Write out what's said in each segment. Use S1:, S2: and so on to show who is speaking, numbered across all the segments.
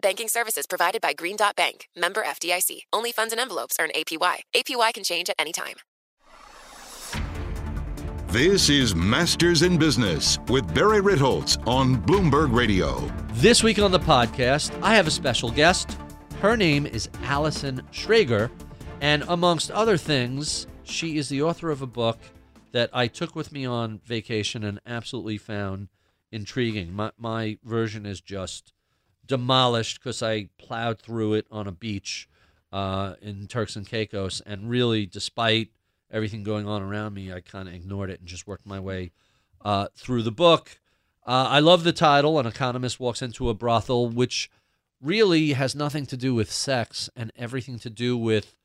S1: Banking services provided by Green Dot Bank, member FDIC. Only funds and envelopes earn APY. APY can change at any time.
S2: This is Masters in Business with Barry Ritholtz on Bloomberg Radio.
S3: This week on the podcast, I have a special guest. Her name is Allison Schrager, and amongst other things, she is the author of a book that I took with me on vacation and absolutely found intriguing. My, my version is just demolished because I plowed through it on a beach uh, in Turks and Caicos, and really, despite everything going on around me, I kind of ignored it and just worked my way uh, through the book. Uh, I love the title, An Economist Walks Into a Brothel, which really has nothing to do with sex and everything to do with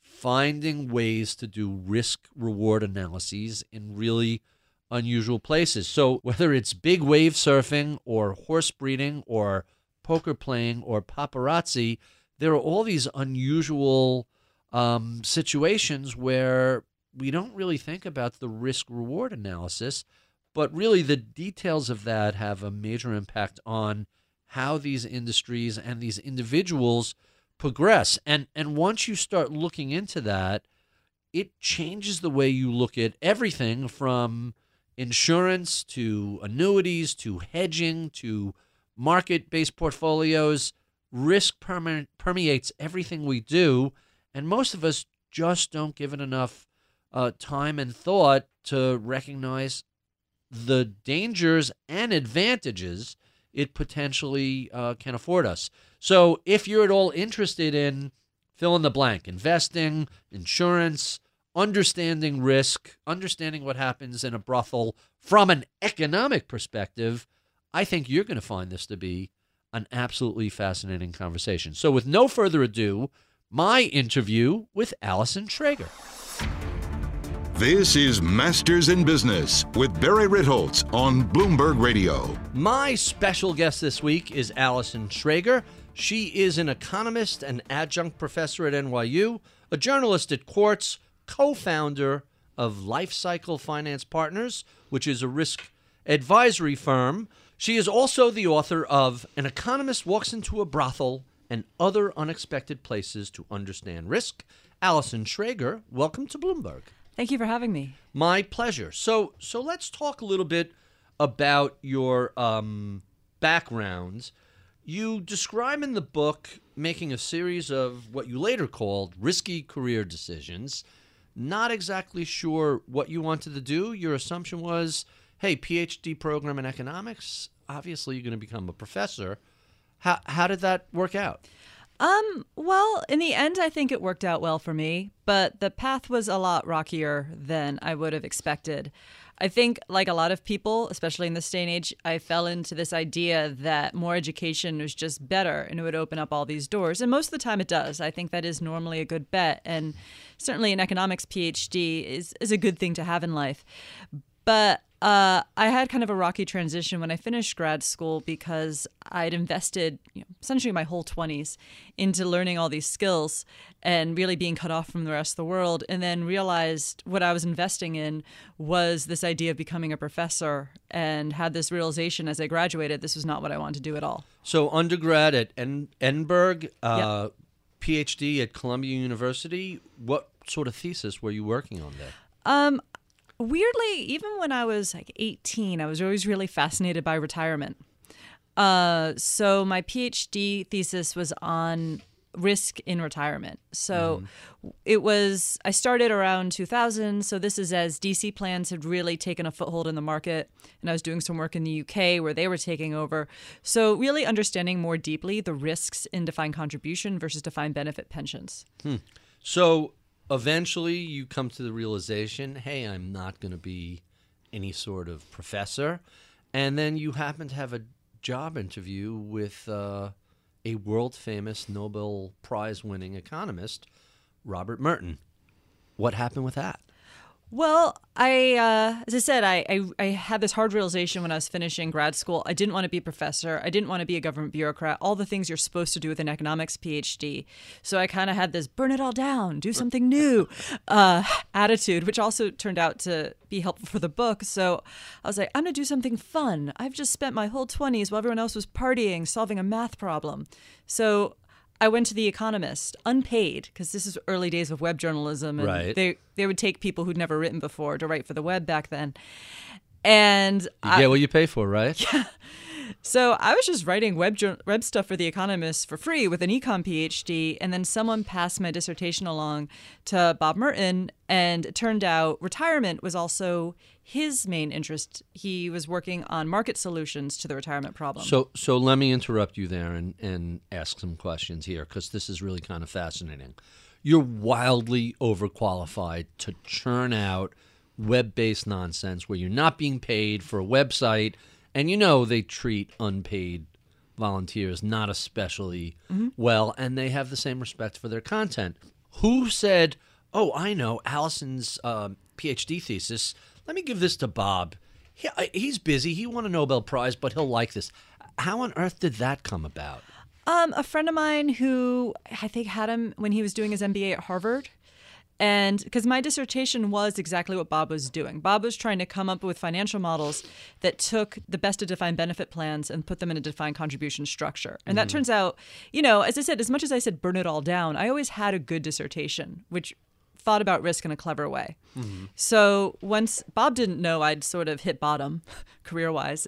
S3: finding ways to do risk reward analyses in really unusual places. So, whether it's big wave surfing or horse breeding or poker playing or paparazzi, there are all these unusual um, situations where we don't really think about the risk reward analysis, but really the details of that have a major impact on how these industries and these individuals progress. And and once you start looking into that, it changes the way you look at everything from insurance to annuities to hedging to market-based portfolios. Risk perme- permeates everything we do and most of us just don't give it enough uh, time and thought to recognize the dangers and advantages it potentially uh, can afford us. So, if you're at all interested in fill in the blank, investing, insurance, understanding risk, understanding what happens in a brothel from an economic perspective, I think you're going to find this to be an absolutely fascinating conversation. So, with no further ado, my interview with Allison Schrager.
S2: This is Masters in Business with Barry Ritholtz on Bloomberg Radio.
S3: My special guest this week is Allison Schrager. She is an economist and adjunct professor at NYU, a journalist at Quartz, co founder of Life Cycle Finance Partners, which is a risk advisory firm. She is also the author of An Economist Walks into a Brothel and other unexpected places to understand risk. Allison Schrager, welcome to Bloomberg.
S4: Thank you for having me.
S3: My pleasure. So, so let's talk a little bit about your um, background. You describe in the book making a series of what you later called risky career decisions. Not exactly sure what you wanted to do. Your assumption was, hey, PhD program in economics. Obviously, you're going to become a professor. How how did that work out?
S4: Um, well, in the end, I think it worked out well for me, but the path was a lot rockier than I would have expected. I think, like a lot of people, especially in this day and age, I fell into this idea that more education was just better and it would open up all these doors. And most of the time it does. I think that is normally a good bet. And certainly an economics PhD is, is a good thing to have in life. But uh, I had kind of a rocky transition when I finished grad school because I'd invested you know, essentially my whole 20s into learning all these skills and really being cut off from the rest of the world. And then realized what I was investing in was this idea of becoming a professor and had this realization as I graduated this was not what I wanted to do at all.
S3: So, undergrad at en- Edinburgh, uh, yep. PhD at Columbia University. What sort of thesis were you working on there?
S4: Um, weirdly, even when I was like 18, I was always really fascinated by retirement. Uh, so my PhD thesis was on risk in retirement. So it was, I started around 2000. So this is as DC plans had really taken a foothold in the market. And I was doing some work in the UK where they were taking over. So really understanding more deeply the risks in defined contribution versus defined benefit pensions.
S3: So eventually you come to the realization hey, I'm not going to be any sort of professor. And then you happen to have a job interview with uh, a world famous Nobel Prize winning economist, Robert Merton. What happened with that?
S4: Well, I, uh, as I said, I, I, I had this hard realization when I was finishing grad school. I didn't want to be a professor. I didn't want to be a government bureaucrat. All the things you're supposed to do with an economics PhD. So I kind of had this burn it all down, do something new uh, attitude, which also turned out to be helpful for the book. So I was like, I'm going to do something fun. I've just spent my whole 20s while everyone else was partying, solving a math problem. So I went to The Economist, unpaid, because this is early days of web journalism, and
S3: Right.
S4: they they would take people who'd never written before to write for the web back then. And
S3: You
S4: I,
S3: get what you pay for, right?
S4: so I was just writing web web stuff for The Economist for free with an econ PhD, and then someone passed my dissertation along to Bob Merton, and it turned out retirement was also his main interest. He was working on market solutions to the retirement problem.
S3: So, so let me interrupt you there and, and ask some questions here because this is really kind of fascinating. You're wildly overqualified to churn out web-based nonsense where you're not being paid for a website, and you know they treat unpaid volunteers not especially well, and they have the same respect for their content. Who said, "Oh, I know Allison's um, PhD thesis. Let me give this to Bob. He, he's busy. He won a Nobel Prize, but he'll like this." How on earth did that come about?
S4: Um, a friend of mine who I think had him when he was doing his MBA at Harvard. And because my dissertation was exactly what Bob was doing. Bob was trying to come up with financial models that took the best of defined benefit plans and put them in a defined contribution structure. And that mm-hmm. turns out, you know, as I said, as much as I said burn it all down, I always had a good dissertation, which thought about risk in a clever way. Mm-hmm. So once Bob didn't know I'd sort of hit bottom career wise,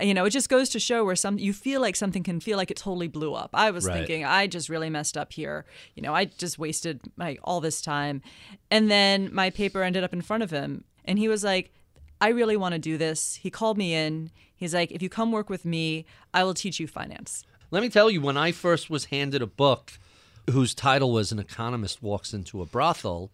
S4: you know, it just goes to show where some you feel like something can feel like it totally blew up. I was
S3: Right.
S4: thinking I just really messed up here. You know, I just wasted my all this time. And then my paper ended up in front of him and he was like, I really want to do this. He called me in. He's like, if you come work with me, I will teach you finance.
S3: Let me tell you, when I first was handed a book whose title was An Economist Walks Into a Brothel,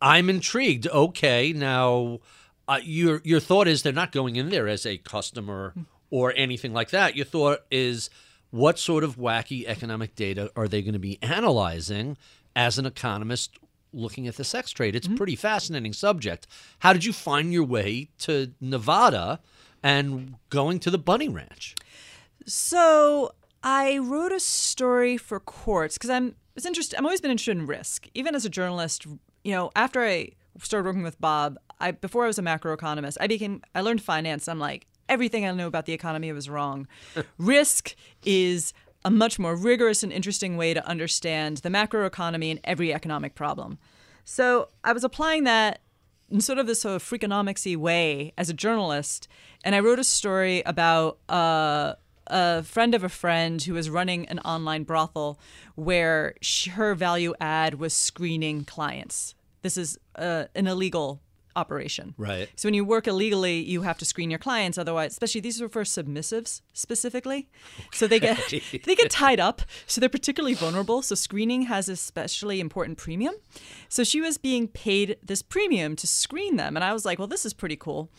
S3: I'm intrigued. Okay, now uh, your your thought is they're not going in there as a customer or anything like that. Your thought is what sort of wacky economic data are they going to be analyzing as an economist looking at the sex trade? It's a pretty fascinating subject. How did you find your way to Nevada and going to the Bunny Ranch?
S4: So I wrote a story for Quartz because I'm it's interested. I'm always been interested in risk, even as a journalist. You know, after I started working with Bob, I before I was a macroeconomist, I became I learned finance. I'm like everything I know about the economy was wrong. risk is a much more rigorous and interesting way to understand the macroeconomy and every economic problem. So I was applying that in sort of this sort of freakonomicsy way as a journalist, and I wrote a story about uh, a friend of a friend who was running an online brothel where sh her value add was screening clients. This is uh, an illegal operation.
S3: Right.
S4: So when you work illegally, you have to screen your clients. Otherwise, especially these are for submissives specifically, so they get they get tied up. So they're particularly vulnerable. So screening has a especially important premium. So she was being paid this premium to screen them, and I was like, well, this is pretty cool.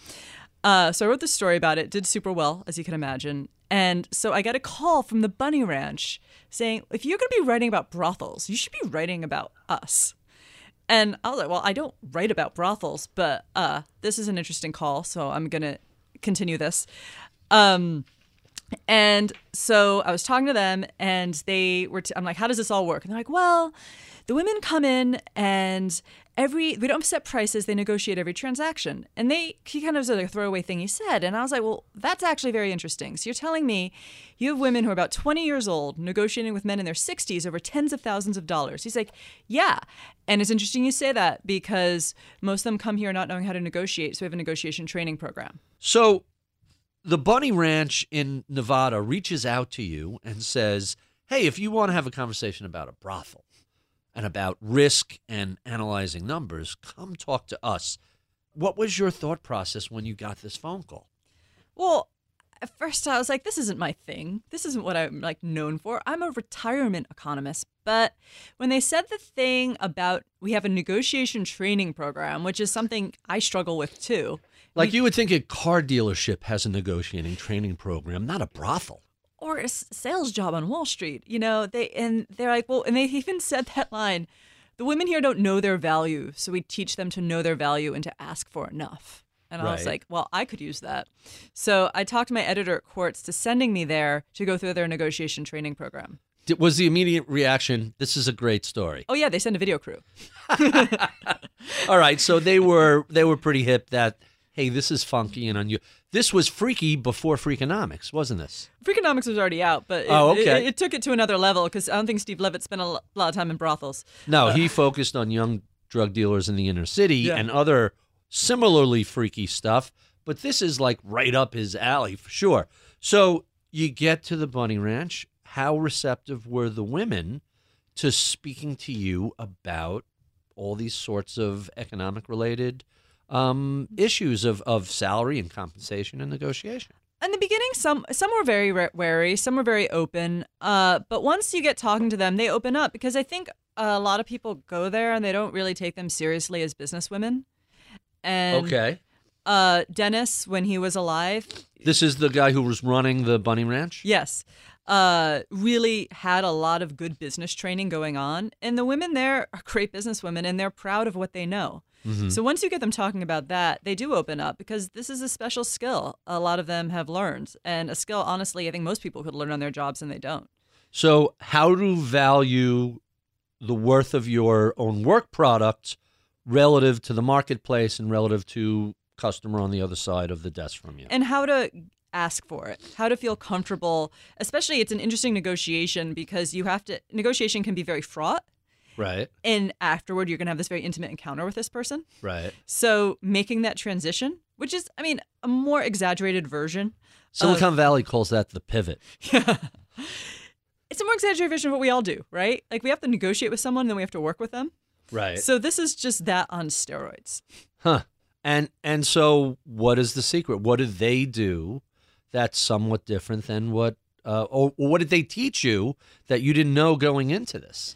S4: Uh, so I wrote this story about it. Did super well, as you can imagine. And so I got a call from the Bunny Ranch saying, if you're going to be writing about brothels, you should be writing about us. And I was like, well, I don't write about brothels, but uh, this is an interesting call, so I'm gonna continue this. Um, and so I was talking to them, and they were. I'm like, how does this all work? And they're like, well, the women come in, and every we don't set prices; they negotiate every transaction. And they he kind of was a throwaway thing he said, and I was like, well, that's actually very interesting. So you're telling me you have women who are about 20 years old negotiating with men in their 60s over tens of thousands of dollars. He's like, yeah. And it's interesting you say that because most of them come here not knowing how to negotiate. So we have a negotiation training program.
S3: So the Bunny Ranch in Nevada reaches out to you and says, hey, if you want to have a conversation about a brothel and about risk and analyzing numbers, come talk to us. What was your thought process when you got this phone call?
S4: Well, at first I was like, this isn't my thing. This isn't what I'm like known for. I'm a retirement economist. But when they said the thing about we have a negotiation training program, which is something I struggle with too.
S3: Like you would think a car dealership has a negotiating training program, not a brothel.
S4: Or a sales job on Wall Street, you know, they and they're like, well, and they even said that line, the women here don't know their value, so we teach them to know their value and to ask for enough. And I was like, well, I could use that. So I talked my editor at Quartz to sending me there to go through their negotiation training program.
S3: Did- Was the immediate reaction, this is a great story?
S4: Oh yeah, they send a video crew.
S3: All right, so they were they were pretty hip that hey, this is funky and unusual. This was freaky before Freakonomics, wasn't this?
S4: Freakonomics was already out, but it,
S3: Oh, okay.
S4: it, took it to another level because I don't think Steve Levitt spent a lot of time in brothels.
S3: No, he uh, focused on young drug dealers in the inner city
S4: Yeah.
S3: and other similarly freaky stuff, but this is like right up his alley for sure. So you get to the Bunny Ranch. How receptive were the women to speaking to you about all these sorts of economic related um, issues of, of salary and compensation and negotiation?
S4: In the beginning, some some were very wary, some were very open. Uh, but once you get talking to them, they open up because I think a lot of people go there and they don't really take them seriously as businesswomen. And
S3: okay.
S4: uh, Dennis, when he was alive,
S3: This is the guy who was running the Bunny Ranch?
S4: Yes. Uh, really had a lot of good business training going on. And the women there are great businesswomen and they're proud of what they know. Mm-hmm. So once you get them talking about that, they do open up because this is a special skill a lot of them have learned. And a skill, honestly, I think most people could learn on their jobs and they don't.
S3: So, how to value the worth of your own work product relative to the marketplace and relative to customer on the other side of the desk from you?
S4: And how to ask for it, how to feel comfortable. Especially, it's an interesting negotiation because you have to, negotiation can be very fraught.
S3: Right,
S4: And afterward, you're going to have this very intimate encounter with this person.
S3: right.
S4: So making that transition, which is, I mean, a more exaggerated version.
S3: Silicon Valley calls that the pivot. Yeah.
S4: It's a more exaggerated version of what we all do, right? Like we have to negotiate with someone, then we have to work with them.
S3: Right.
S4: So this is just that on steroids.
S3: Huh. And and so what is the secret? What do they do that's somewhat different than what uh, or, or what did they teach you that you didn't know going into this?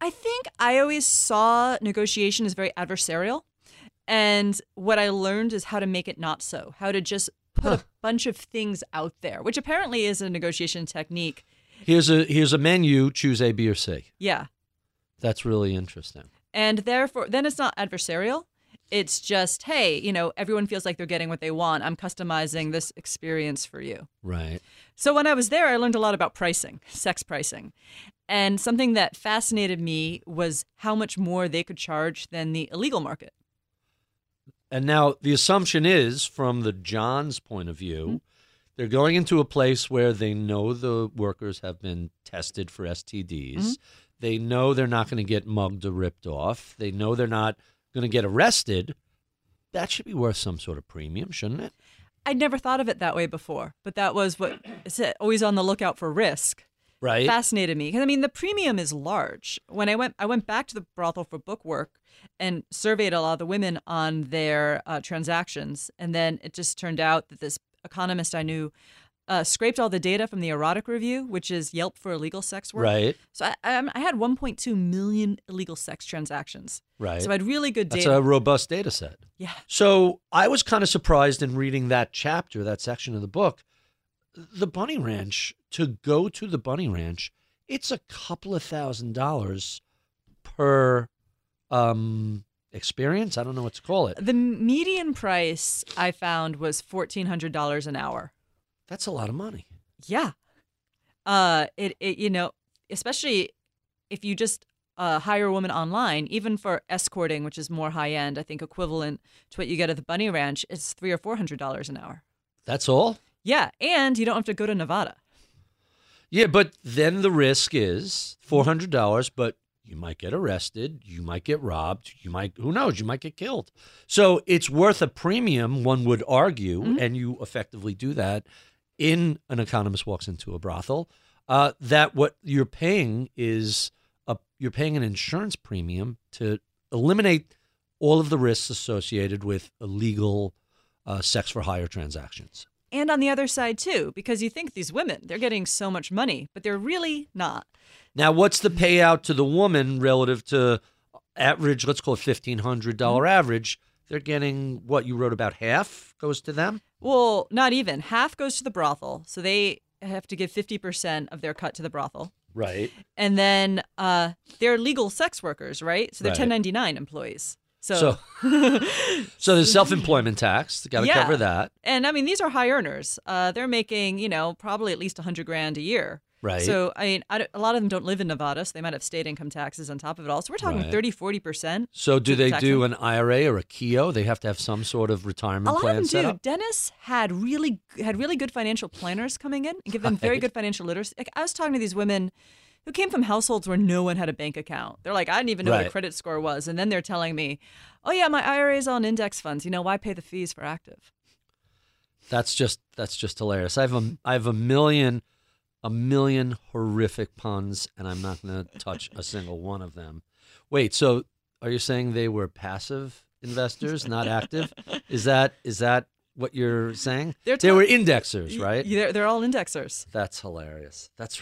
S4: I think I always saw negotiation as very adversarial. And what I learned is how to make it not so, how to just put a bunch of things out there, which apparently is a negotiation technique.
S3: Here's a here's a menu, choose A, B, or C.
S4: Yeah.
S3: That's really interesting.
S4: And therefore, then it's not adversarial. It's just, hey, you know, everyone feels like they're getting what they want. I'm customizing this experience for you.
S3: Right.
S4: So when I was there, I learned a lot about pricing, sex pricing. And something that fascinated me was how much more they could charge than the illegal market.
S3: And now the assumption is, from the John's point of view, mm-hmm. they're going into a place where they know the workers have been tested for STDs. Mm-hmm. They know they're not going to get mugged or ripped off. They know they're not going to get arrested. That should be worth some sort of premium, shouldn't it?
S4: I'd never thought of it that way before, but that was what is it, always on the lookout for risk.
S3: Right.
S4: Fascinated me because I mean the premium is large. When I went, I went back to the brothel for book work and surveyed a lot of the women on their uh, transactions, and then it just turned out that this economist I knew uh, scraped all the data from the erotic review, which is Yelp for illegal sex work.
S3: Right.
S4: So I, I, I had 1.2 million illegal sex transactions.
S3: Right.
S4: So I had really good
S3: That's
S4: data.
S3: a robust data set.
S4: yeah.
S3: So I was kind of surprised in reading that chapter, that section of the book. The Bunny Ranch, to go to the Bunny Ranch, it's a couple of thousand dollars per um, experience. I don't know what to call it.
S4: The median price I found was $1,400 an hour.
S3: That's a lot of money.
S4: Yeah. Uh, it, it you know, especially if you just uh, hire a woman online, even for escorting, which is more high end, I think equivalent to what you get at the Bunny Ranch, it's three or four hundred dollars an hour.
S3: That's all?
S4: Yeah, and you don't have to go to Nevada.
S3: Yeah, but then the risk is $400, but you might get arrested, you might get robbed, you might, who knows, you might get killed. So it's worth a premium, one would argue, and you effectively do that in An Economist Walks Into a Brothel. uh, that what you're paying is a, you're paying an insurance premium to eliminate all of the risks associated with illegal uh, sex for hire transactions.
S4: And on the other side too, because you think these women, they're getting so much money, but they're really not.
S3: Now, what's the payout to the woman relative to average? Let's call it fifteen hundred dollar average. They're getting what you wrote about half goes to them.
S4: Well, not even. Half goes to the brothel. So they have to give 50% of their cut to the brothel.
S3: Right.
S4: And then uh, they're legal sex workers, right? So they're
S3: Right.
S4: 1099 employees. So,
S3: So, so there's self-employment tax. Got to
S4: Yeah.
S3: cover that.
S4: and I mean, these are high earners. Uh, they're making, you know, probably at least 100 grand a year.
S3: Right.
S4: So, I mean, I a lot of them don't live in Nevada, so they might have state income taxes on top of it all. So we're talking
S3: Right.
S4: 30, 40%.
S3: So do they do
S4: them.
S3: an IRA or a Keogh? They have to have some sort of retirement A
S4: lot
S3: plan
S4: of them
S3: set
S4: do.
S3: up.
S4: Dennis had really had really good financial planners coming in and give them very good financial literacy. Like I was talking to these women who came from households where no one had a bank account. They're like, I didn't even know what a credit score was, and then they're telling me, "Oh yeah, my IRA is on index funds. You know, why pay the fees for active?"
S3: That's just that's just hilarious. I have a I have a million a million horrific puns, and I'm not going to touch a single one of them. Wait, so are you saying they were passive investors, not active? Is that is that what you're saying?
S4: They're
S3: they were indexers, right?
S4: Y- They're, they're all indexers.
S3: That's hilarious. That's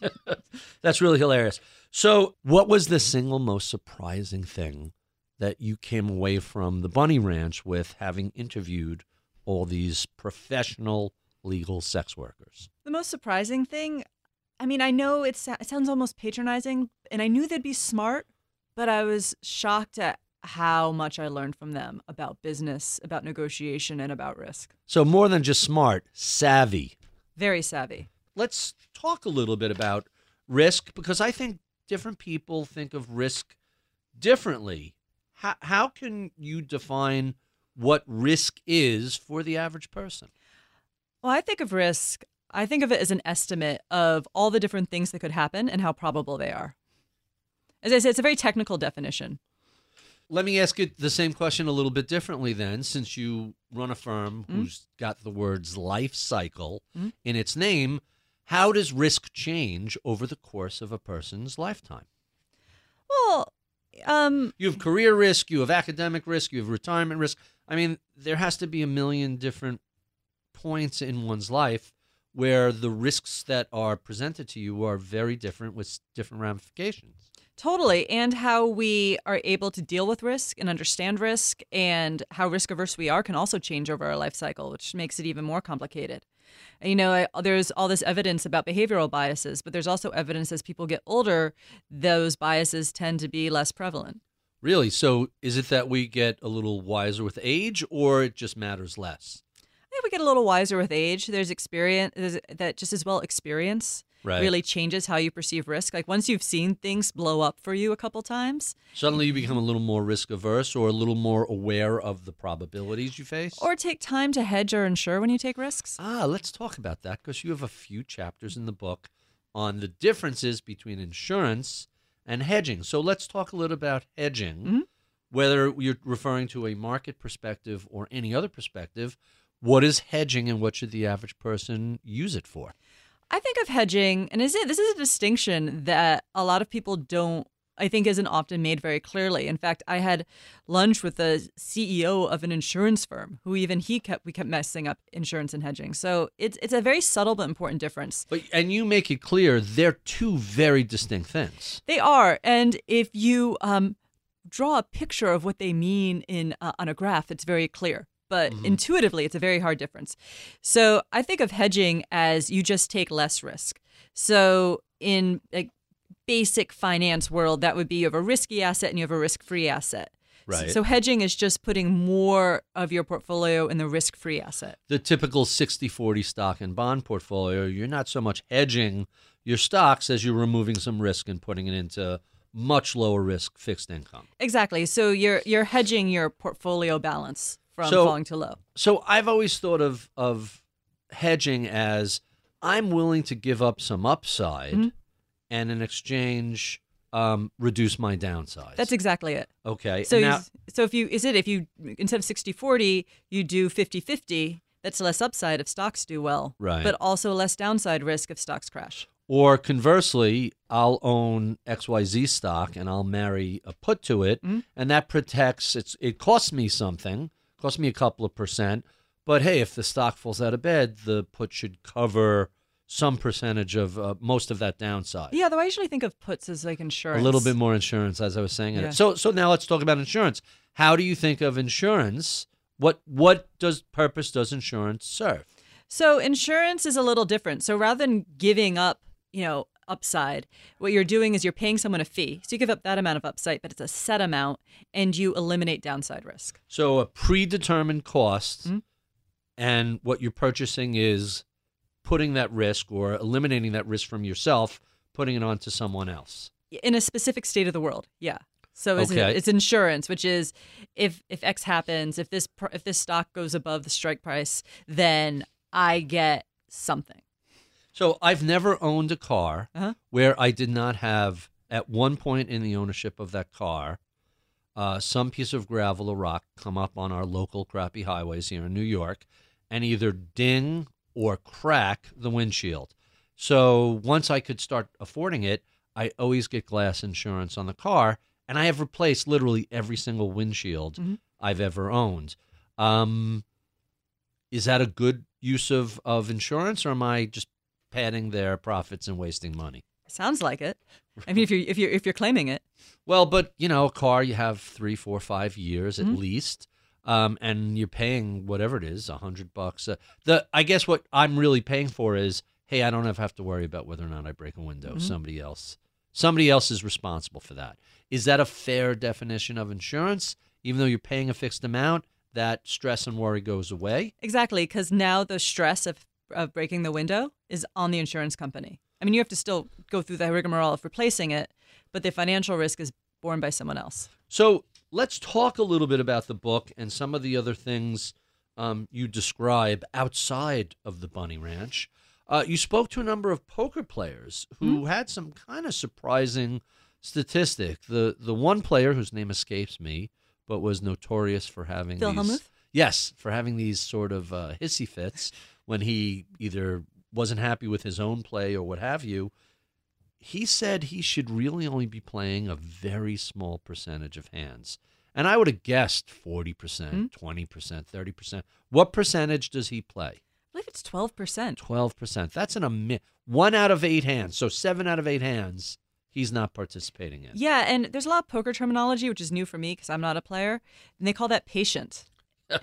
S3: that's really hilarious. So, what was the single most surprising thing that you came away from the Bunny Ranch with having interviewed all these professional legal sex workers?
S4: The most surprising thing, I mean, I know it, it sounds almost patronizing, and I knew they'd be smart, but I was shocked at how much I learned from them about business, about negotiation, and about risk.
S3: So, more than just smart, savvy.
S4: Very savvy.
S3: Let's talk a little bit about risk because I think different people think of risk differently. How, how can you define what risk is for the average person?
S4: Well, I think of risk, I think of it as an estimate of all the different things that could happen and how probable they are. As I said, it's a very technical definition.
S3: Let me ask you the same question a little bit differently then, since you run a firm who's got the words life cycle
S4: Mhm.
S3: in its name. How does risk change over the course of a person's lifetime?
S4: Well, um,
S3: You have career risk, you have academic risk, you have retirement risk. I mean, there has to be a million different points in one's life where the risks that are presented to you are very different with different ramifications.
S4: Totally. And how we are able to deal with risk and understand risk and how risk averse we are can also change over our life cycle, which makes it even more complicated. You know, I, there's all this evidence about behavioral biases, but there's also evidence as people get older, those biases tend to be less prevalent.
S3: Really? So is it that we get a little wiser with age or it just matters less?
S4: Think we get a little wiser with age. There's experience there's, that just as well experience
S3: Right.
S4: really changes how you perceive risk. Like once you've seen things blow up for you a couple times,
S3: Suddenly you become a little more risk averse or a little more aware of the probabilities you face?
S4: or take time to hedge or insure when you take risks.
S3: Ah, let's talk about that because you have a few chapters in the book on the differences between insurance and hedging. So let's talk a little about hedging,
S4: Mhm.
S3: whether you're referring to a market perspective or any other perspective. What is hedging and what should the average person use it for?
S4: I think of hedging, and is it this is a distinction that a lot of people don't. I think isn't often made very clearly. In fact, I had lunch with the CEO of an insurance firm who even he kept we kept messing up insurance and hedging. So it's it's a very subtle but important difference.
S3: But and you make it clear they're two very distinct things.
S4: They are, and if you um, draw a picture of what they mean in uh, on a graph, it's very clear. But mm-hmm. intuitively, it's a very hard difference. So I think of hedging as you just take less risk. So in like basic finance world, that would be you have a risky asset and you have a risk-free asset.
S3: Right.
S4: So hedging is just putting more of your portfolio in the risk-free asset.
S3: the typical 60-40 stock and bond portfolio, you're not so much hedging your stocks as you're removing some risk and putting it into much lower risk fixed income.
S4: Exactly. So you're you're hedging your portfolio balance from
S3: So-
S4: falling to low.
S3: So I've always thought of of hedging as I'm willing to give up some upside
S4: Mhm.
S3: and in exchange um, reduce my downside.
S4: That's exactly it.
S3: okay.
S4: So
S3: now,
S4: so if you is it if you instead of 60-40, you do 50-50, that's less upside if stocks do well.
S3: Right.
S4: But also less downside risk if stocks crash.
S3: Or conversely, I'll own XYZ stock and I'll marry a put to it,
S4: Mm-hmm.
S3: and that protects it's it costs me something, costs me a couple of percent. But hey, if the stock falls out of bed, the put should cover some percentage of uh, most of that downside.
S4: Yeah, though I usually think of puts as like insurance.
S3: A little bit more insurance, as I was saying.
S4: Yeah.
S3: So, so now let's talk about insurance. How do you think of insurance? What what does purpose does insurance serve?
S4: So insurance is a little different. So rather than giving up, you know, upside, what you're doing is you're paying someone a fee. So you give up that amount of upside, but it's a set amount, and you eliminate downside risk.
S3: So a predetermined cost,
S4: Mhm.
S3: and what you're purchasing is putting that risk or eliminating that risk from yourself, putting it onto someone else.
S4: in a specific state of the world. Yeah. So it's,
S3: Okay.
S4: it's insurance, which is if if X happens, if this if this stock goes above the strike price, then I get something.
S3: So I've never owned a car
S4: Uh-huh.
S3: where I did not have at one point in the ownership of that car uh, some piece of gravel or rock come up on our local crappy highways here in New York and either ding or crack the windshield. So once I could start affording it, I always get glass insurance on the car, and I have replaced literally every single windshield
S4: Mhm.
S3: I've ever owned. Um, is that a good use of, of insurance, or am I just padding their profits and wasting money?
S4: Sounds like it. I mean, if you if you if you're claiming it,
S3: Well, but you know, a car you have three, four, five years at
S4: Mhm.
S3: least, um, and you're paying whatever it is, a hundred bucks. Uh, the I guess what I'm really paying for is, hey, I don't have, to worry about whether or not I break a window.
S4: Mhm.
S3: Somebody else, somebody else is responsible for that. Is that a fair definition of insurance? Even though you're paying a fixed amount, that stress and worry goes away.
S4: exactly, because now the stress of of breaking the window is on the insurance company. I mean, you have to still go through the rigmarole of replacing it, but the financial risk is borne by someone else.
S3: So let's talk a little bit about the book and some of the other things um, you describe outside of the Bunny Ranch. Uh, you spoke to a number of poker players who had some kind of surprising statistic. The the one player whose name escapes me, but was notorious for having
S4: Phil
S3: these, yes, for having these sort of uh, hissy fits when he either wasn't happy with his own play or what have you he said he should really only be playing a very small percentage of hands. And I would have guessed 40%,
S4: Hmm?
S3: 20%, 30%. What percentage does he play?
S4: I believe it's twelve percent.
S3: 12%. That's an a mi- one out of eight hands. So seven out of eight hands he's not participating in.
S4: Yeah, and there's a lot of poker terminology, which is new for me because I'm not a player, and they call that patient.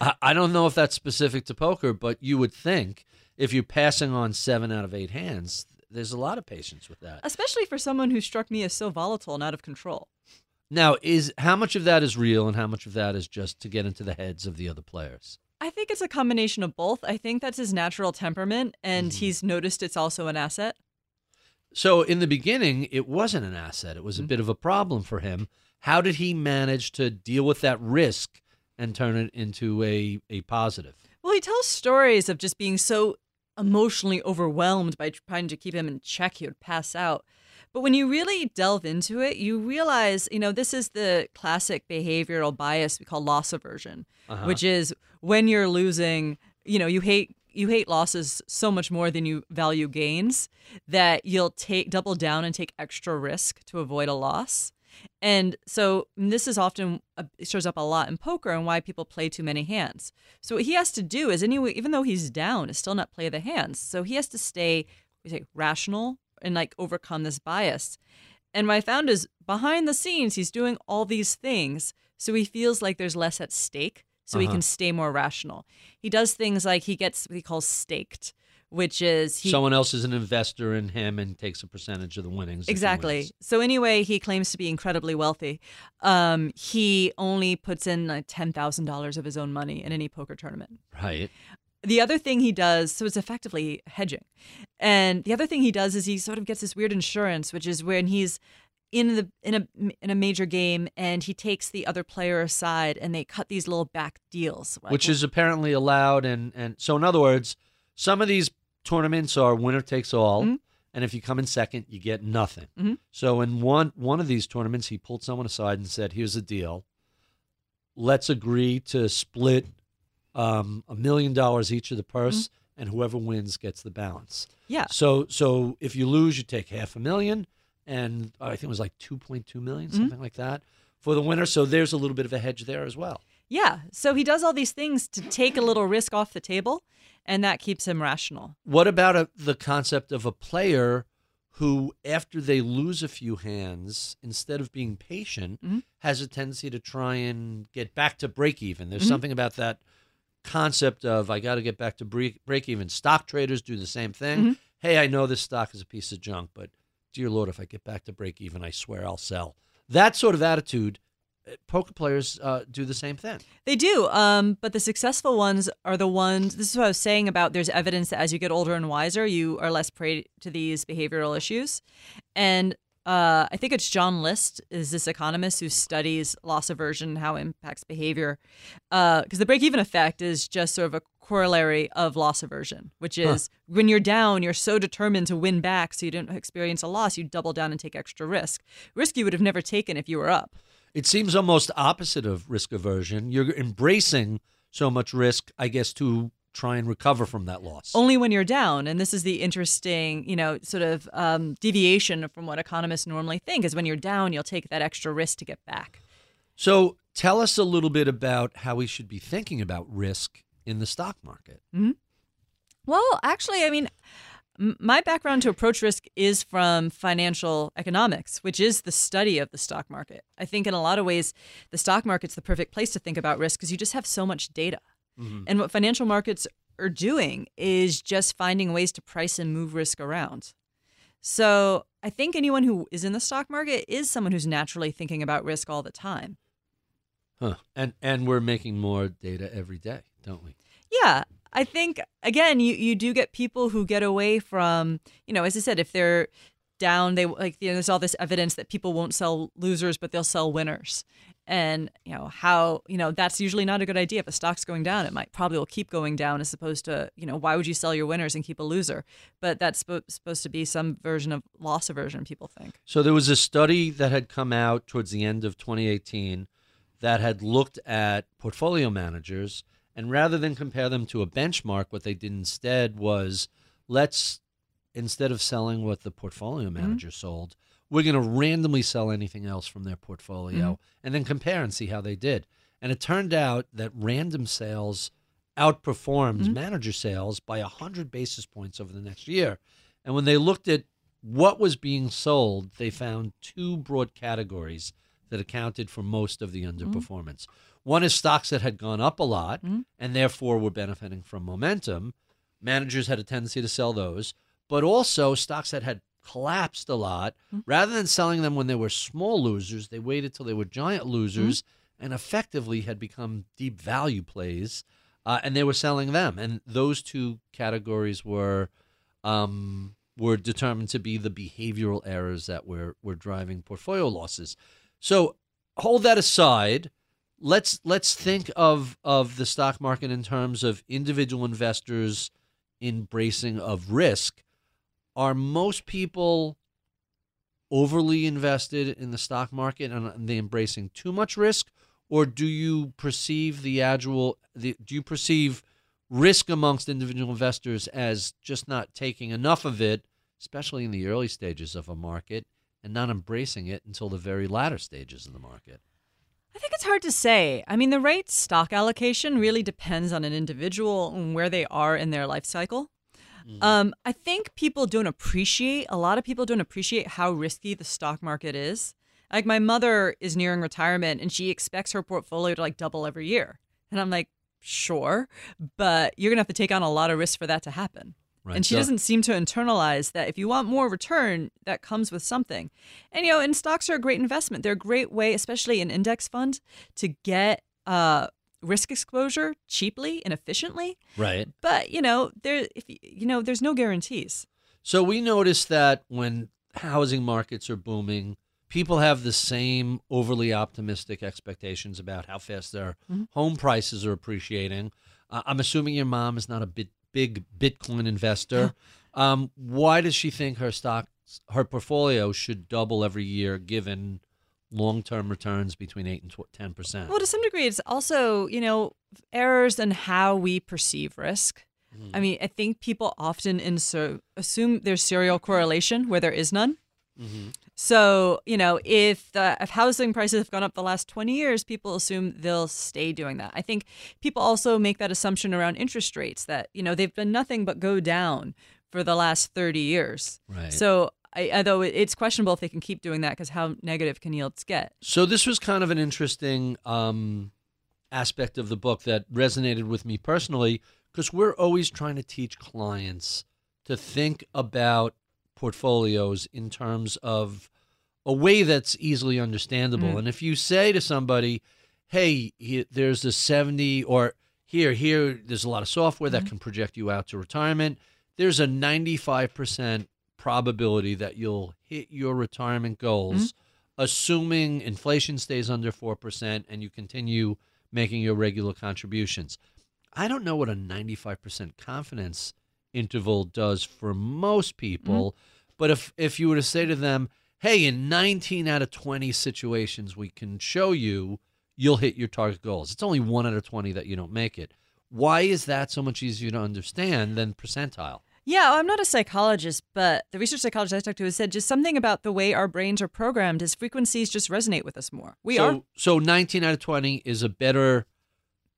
S3: I, I don't know if that's specific to poker, but you would think if you're passing on seven out of eight hands, there's a lot of patience with that.
S4: especially for someone who struck me as so volatile and out of control.
S3: Now, is how much of that is real and how much of that is just to get into the heads of the other players?
S4: I think it's a combination of both. I think that's his natural temperament, and mm-hmm. he's noticed it's also an asset.
S3: So in the beginning, it wasn't an asset. It was a mm-hmm. bit of a problem for him. How did he manage to deal with that risk and turn it into a, a positive?
S4: Well, he tells stories of just being so emotionally overwhelmed by trying to keep him in check, he would pass out. But when you really delve into it, you realize, you know, this is the classic behavioral bias we call loss aversion,
S3: Uh-huh.
S4: which is when you're losing, you know, you hate you hate losses so much more than you value gains that you'll take double down and take extra risk to avoid a loss. And so this is often uh, shows up a lot in poker and why people play too many hands. So what he has to do is anyway, even though he's down, is still not play the hands. So he has to stay, we say, rational and like overcome this bias. And what I found is behind the scenes, he's doing all these things, so he feels like there's less at stake, so he
S3: Uh-huh.
S4: can stay more rational. He does things like he gets what he calls staked, which is he
S3: Someone else is an investor in him and takes a percentage of the winnings.
S4: Exactly. So anyway, he claims to be incredibly wealthy. Um, he only puts in like ten thousand dollars of his own money in any poker tournament.
S3: Right.
S4: The other thing he does, so it's effectively hedging. And the other thing he does is he sort of gets this weird insurance, which is when he's in the in a in a major game and he takes the other player aside and they cut these little back deals.
S3: Which is apparently allowed. And, and so, in other words, some of these tournaments are winner takes all.
S4: Mhm.
S3: And if you come in second, you get nothing.
S4: Mhm.
S3: So in one one of these tournaments, he pulled someone aside and said, "Here's the deal. Let's agree to split um, a million dollars each of the purse, and whoever wins gets the balance.
S4: Yeah.
S3: So so if you lose, you take half a million, and I think it was like two point two million,
S4: Mm-hmm.
S3: something like that, for the winner. So there's a little bit of a hedge there as well.
S4: Yeah. So he does all these things to take a little risk off the table, and that keeps him rational.
S3: What about a, the concept of a player who, after they lose a few hands, instead of being patient,
S4: Mm-hmm.
S3: has a tendency to try and get back to break even? There's
S4: Mm-hmm.
S3: something about that concept of I got to get back to break, break even. Stock traders do the same thing.
S4: Mm-hmm.
S3: Hey, I know this stock is a piece of junk, but dear Lord, if I get back to break even, I swear I'll sell. That sort of attitude, poker players uh, do the same thing.
S4: They do, um, but the successful ones are the ones. This is what I was saying about. There's evidence that as you get older and wiser, you are less prey to these behavioral issues, and uh, I think it's John List is this economist who studies loss aversion, and how it impacts behavior, because the break-even effect is just sort of a corollary of loss aversion, which is when you're down, you're so determined to win back, so you don't experience a loss, you double down and take extra risk, risk you would have never taken if you were up.
S3: It seems almost opposite of risk aversion. You're embracing so much risk, I guess, to try and recover from that loss.
S4: only when you're down. And this is the interesting, you know, sort of um, deviation from what economists normally think is when you're down, you'll take that extra risk to get back.
S3: So tell us a little bit about how we should be thinking about risk in the stock market.
S4: Well, actually, I mean, my background to approach risk is from financial economics, which is the study of the stock market. I think in a lot of ways, the stock market's the perfect place to think about risk because you just have so much data. Mm-hmm. And what financial markets are doing is just finding ways to price and move risk around. So I think anyone who is in the stock market is someone who's naturally thinking about risk all the time.
S3: Huh. And and we're making more data every day, don't we?
S4: Yeah, I think again, you you do get people who get away from, you know, as I said, if they're down, they like you know, there's all this evidence that people won't sell losers, but they'll sell winners. And you know how you know that's usually not a good idea. If a stock's going down, it might probably will keep going down as opposed to you know why would you sell your winners and keep a loser? But that's spo- supposed to be some version of loss aversion. People think.
S3: So there was a study that had come out towards the end of 2018 that had looked at portfolio managers and rather than compare them to a benchmark what they did instead was let's instead of selling what the portfolio mm-hmm. manager sold we're going to randomly sell anything else from their portfolio mm-hmm. and then compare and see how they did. And it turned out that random sales outperformed mm-hmm. manager sales by 100 basis points over the next year. And when they looked at what was being sold, they found two broad categories that accounted for most of the underperformance. One is stocks that had gone up a lot and therefore were benefiting from momentum. Managers had a tendency to sell those, but also stocks that had collapsed a lot. Rather than selling them when they were small losers, they waited till they were giant losers and effectively had become deep value plays. Uh, and they were selling them. And those two categories were um, were determined to be the behavioral errors that were were driving portfolio losses. So hold that aside. Let's let's think of of the stock market in terms of individual investors embracing of risk. Are most people overly invested in the stock market and they embracing too much risk, or do you perceive the actual the, do you perceive risk amongst individual investors as just not taking enough of it, especially in the early stages of a market, and not embracing it until the very latter stages of the market.
S4: I think it's hard to say. I mean, the right stock allocation really depends on an individual and where they are in their life cycle. Um, I think people don't appreciate, a lot of people don't appreciate how risky the stock market is. Like, my mother is nearing retirement and she expects her portfolio to like double every year. And I'm like, sure, but you're going to have to take on a lot of risk for that to happen.
S3: Right.
S4: And she
S3: So-
S4: doesn't seem to internalize that if you want more return, that comes with something. And you know, and stocks are a great investment. They're a great way, especially an index fund, to get uh, risk exposure cheaply and efficiently.
S3: Right.
S4: But you know, there if you- know, there's no guarantees.
S3: So we noticed that when housing markets are booming, people have the same overly optimistic expectations about how fast their home prices are appreciating. Uh, I'm assuming your mom is not a bit, big Bitcoin investor. um, why does she think her stocks, her portfolio should double every year given long-term returns between 8 and 10%?
S4: Well, to some degree, it's also you know errors in how we perceive risk. I mean, I think people often inser- assume there's serial correlation where there is none. So, you know, if the, if housing prices have gone up the last 20 years, people assume they'll stay doing that. I think people also make that assumption around interest rates that, you know, they've been nothing but go down for the last 30 years.
S3: Right.
S4: So, I, although it's questionable if they can keep doing that because how negative can yields get?
S3: So this was kind of an interesting um, aspect of the book that resonated with me personally because we're always trying to teach clients to think about portfolios in terms of a way that's easily understandable. Mm. And if you say to somebody, "Hey, he, there's a 70 or here here there's a lot of software that mm-hmm. can project you out to retirement. There's a 95% probability that you'll hit your retirement goals mm-hmm. assuming inflation stays under 4% and you continue making your regular contributions. I don't know what a 95% confidence interval does for most mm-hmm. people, but if if you were to say to them, "Hey, in 19 out of 20 situations we can show you you'll hit your target goals. It's only 1 out of 20 that you don't make it." Why is that so much easier to understand than percentile?
S4: Yeah, oh, I'm not a psychologist, but the research psychologist I talked to has said just something about the way our brains are programmed is frequencies just resonate with us more. We
S3: so,
S4: are
S3: so 19 out of 20 is a better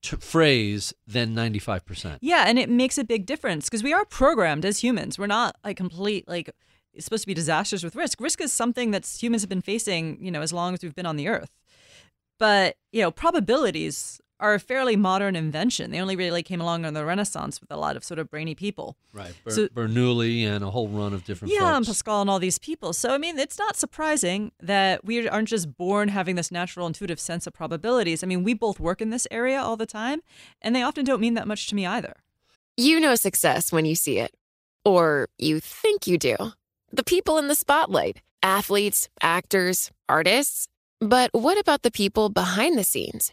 S3: t- phrase than 95%.
S4: Yeah, and it makes a big difference because we are programmed as humans. We're not like complete like it's supposed to be disasters with risk. Risk is something that humans have been facing, you know, as long as we've been on the earth. But, you know, probabilities are a fairly modern invention. They only really came along in the Renaissance with a lot of sort of brainy people.
S3: Right. Ber-
S4: So-
S3: Bernoulli and a whole run of different
S4: Yeah, and. Pascal and all these people. So, I mean, it's not surprising that we aren't just born having this natural intuitive sense of probabilities. I mean, we both work in this area all the time, and they often don't mean that much to me either.
S1: You know success when you see it. Or you think you do. The people in the spotlight athletes, actors, artists. But what about the people behind the scenes?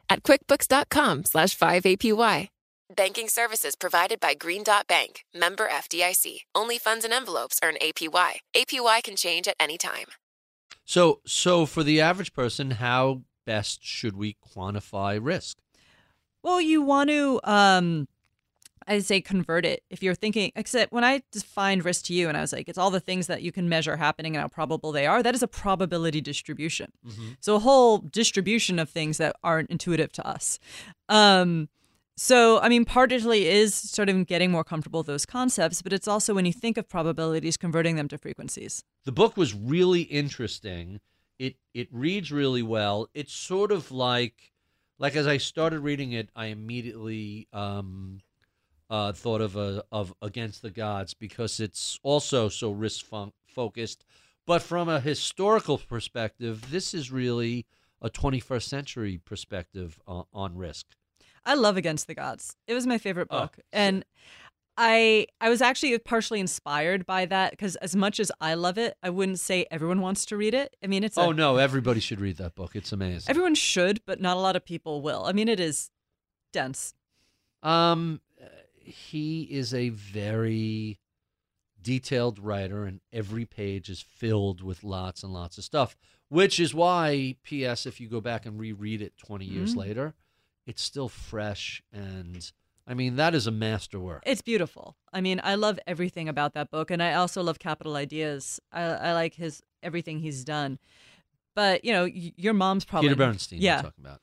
S1: at quickbooks.com slash 5APY. Banking services provided by Green Dot Bank, member FDIC. Only funds and envelopes earn APY. APY can change at any time.
S3: So, so for the average person, how best should we quantify risk?
S4: Well, you want to, um, I'd say convert it. If you're thinking, except when I defined risk to you and I was like, it's all the things that you can measure happening and how probable they are, that is a probability distribution. So a whole distribution of things that aren't intuitive to us. Um, so, I mean, partly is sort of getting more comfortable with those concepts, but it's also when you think of probabilities, converting them to frequencies.
S3: The book was really interesting. It it reads really well. It's sort of like like as I started reading it, I immediately um, uh, thought of a of Against the Gods because it's also so risk fun- focused. But from a historical perspective, this is really a 21st century perspective uh, on risk.
S4: I love Against the Gods. It was my favorite
S3: Oh,
S4: book, and I I was actually partially inspired by that because as much as I love it, I wouldn't say everyone wants to read it. I mean, it's a,
S3: Oh no, everybody should read that book. It's amazing.
S4: everyone should, but not a lot of people will. I mean, it is dense.
S3: Um, uh, he is a very detailed writer, and every page is filled with lots and lots of stuff. Which is why, P.S. If you go back and reread it 20 years
S4: Mhm.
S3: later, it's still fresh, and I mean that is a masterwork.
S4: It's beautiful. I mean, I love everything about that book, and I also love Capital Ideas. I, I like his everything he's done. But you know, your mom's probably
S3: Peter Bernstein.
S4: Yeah,
S3: talking about.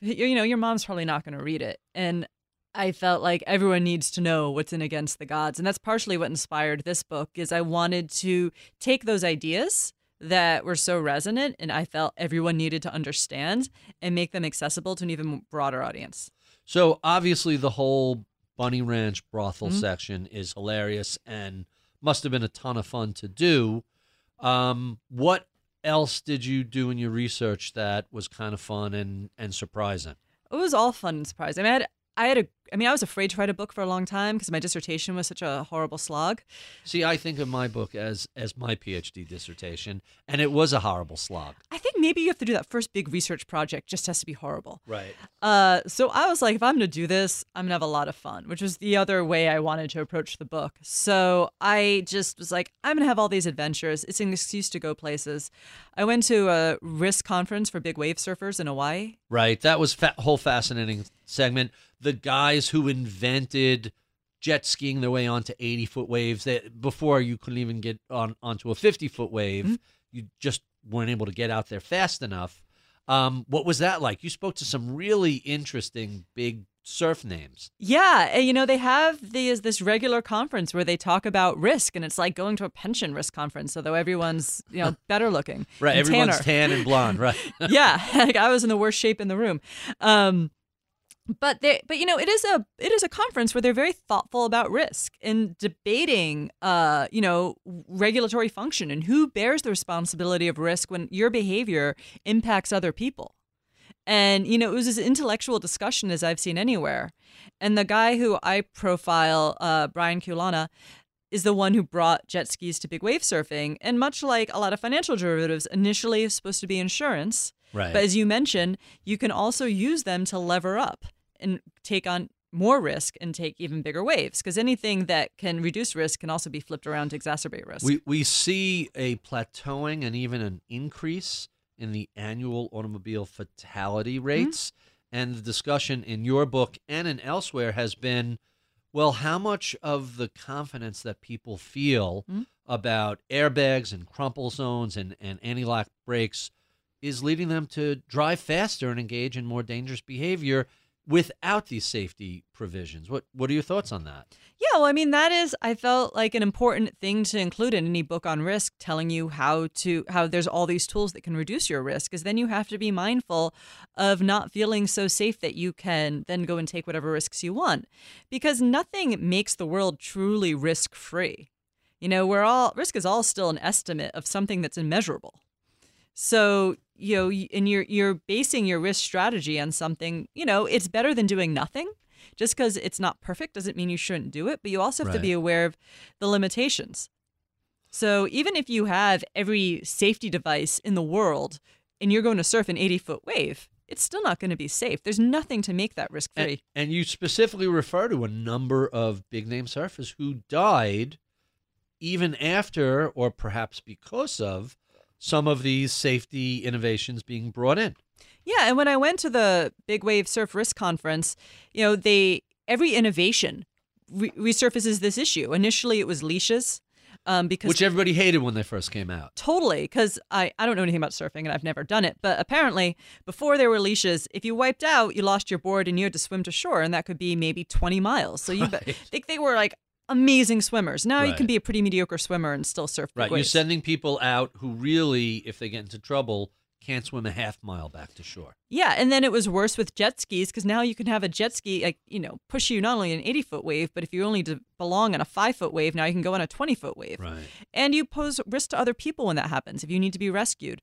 S4: you know, your mom's probably not going to read it. And I felt like everyone needs to know what's in Against the Gods. And that's partially what inspired this book is I wanted to take those ideas that were so resonant and I felt everyone needed to understand and make them accessible to an even broader audience.
S3: So obviously, the whole Bunny Ranch brothel
S4: Mhm.
S3: section is hilarious and must have been a ton of fun to do. Um, what else did you do in your research that was kind of fun and and surprising?
S4: It was all fun and surprising. I, mean, I had I had a I mean, I was afraid to write a book for a long time because my dissertation was such a horrible slog.
S3: See, I think of my book as as my PhD dissertation, and it was a horrible slog.
S4: I think maybe you have to do that first big research project just has to be horrible.
S3: Right.
S4: Uh, so I was like, if I'm going to do this, I'm going to have a lot of fun, which was the other way I wanted to approach the book. So I just was like, I'm going to have all these adventures. It's an excuse to go places. I went to a risk conference for big wave surfers in Hawaii.
S3: Right. That was fa- whole fascinating segment. The guys who invented jet skiing their way onto 80 foot waves that before you couldn't even get on onto a 50 foot wave,
S4: Mm-hmm.
S3: you just weren't able to get out there fast enough. Um, what was that like? You spoke to some really interesting big surf names.
S4: Yeah, you know they have these this regular conference where they talk about risk, and it's like going to a pension risk conference, although everyone's you know better looking,
S3: Right. Everyone's
S4: tanner.
S3: tan and blonde. Right.
S4: yeah, like I was in the worst shape in the room. Um, but they, but you know, it is a it is a conference where they're very thoughtful about risk and debating, uh, you know, regulatory function and who bears the responsibility of risk when your behavior impacts other people. And you know, it was as intellectual discussion as I've seen anywhere. And the guy who I profile, uh, Brian Keaulana, is the one who brought jet skis to big wave surfing. And much like a lot of financial derivatives, initially it's supposed to be insurance.
S3: Right.
S4: But as you mentioned, you can also use them to lever up and take on more risk and take even bigger waves because anything that can reduce risk can also be flipped around to exacerbate risk.
S3: We we see a plateauing and even an increase in the annual automobile fatality mm-hmm. rates. And the discussion in your book and in elsewhere has been well, how much of the confidence that people feel mm-hmm. about airbags and crumple zones and, and anti lock brakes is leading them to drive faster and engage in more dangerous behavior without these safety provisions. What what are your thoughts on that?
S4: Yeah, well, I mean that is I felt like an important thing to include in any book on risk, telling you how to how there's all these tools that can reduce your risk, because then you have to be mindful of not feeling so safe that you can then go and take whatever risks you want, because nothing makes the world truly risk free. You know, we're all risk is all still an estimate of something that's immeasurable. So you know, and you're you're basing your risk strategy on something. You know, it's better than doing nothing. Just because it's not perfect doesn't mean you shouldn't do it, but you also have to be aware of the limitations. So even if you have every safety device in the world and you're going to surf an 80 foot wave, it's still not going to be safe. There's nothing to make that risk
S3: And,
S4: free.
S3: and you specifically refer to a number of big name surfers who died even after, or perhaps because of, some of these safety innovations being brought in.
S4: Yeah, and when I went to the Big Wave Surf Risk Conference, you know, they every innovation re- resurfaces this issue. Initially, it was leashes, um, because
S3: Which everybody hated when they first came out.
S4: Totally, because I, I don't know anything about surfing and I've never done it. But apparently, before there were leashes, if you wiped out, you lost your board and you had to swim to shore, and that could be maybe 20 miles. So you
S3: Right.
S4: think they were like amazing swimmers. Now you can be a pretty mediocre swimmer and still surf
S3: Right. You're sending people out who really, if they get into trouble, can't swim a half mile back to shore.
S4: Yeah, and then it was worse with jet skis because now you can have a jet ski, like you know, push you not only an 80 foot wave, but if you only belong on a five foot wave, now you can go on a 20 foot wave.
S3: Right.
S4: And you pose risk to other people when that happens if you need to be rescued.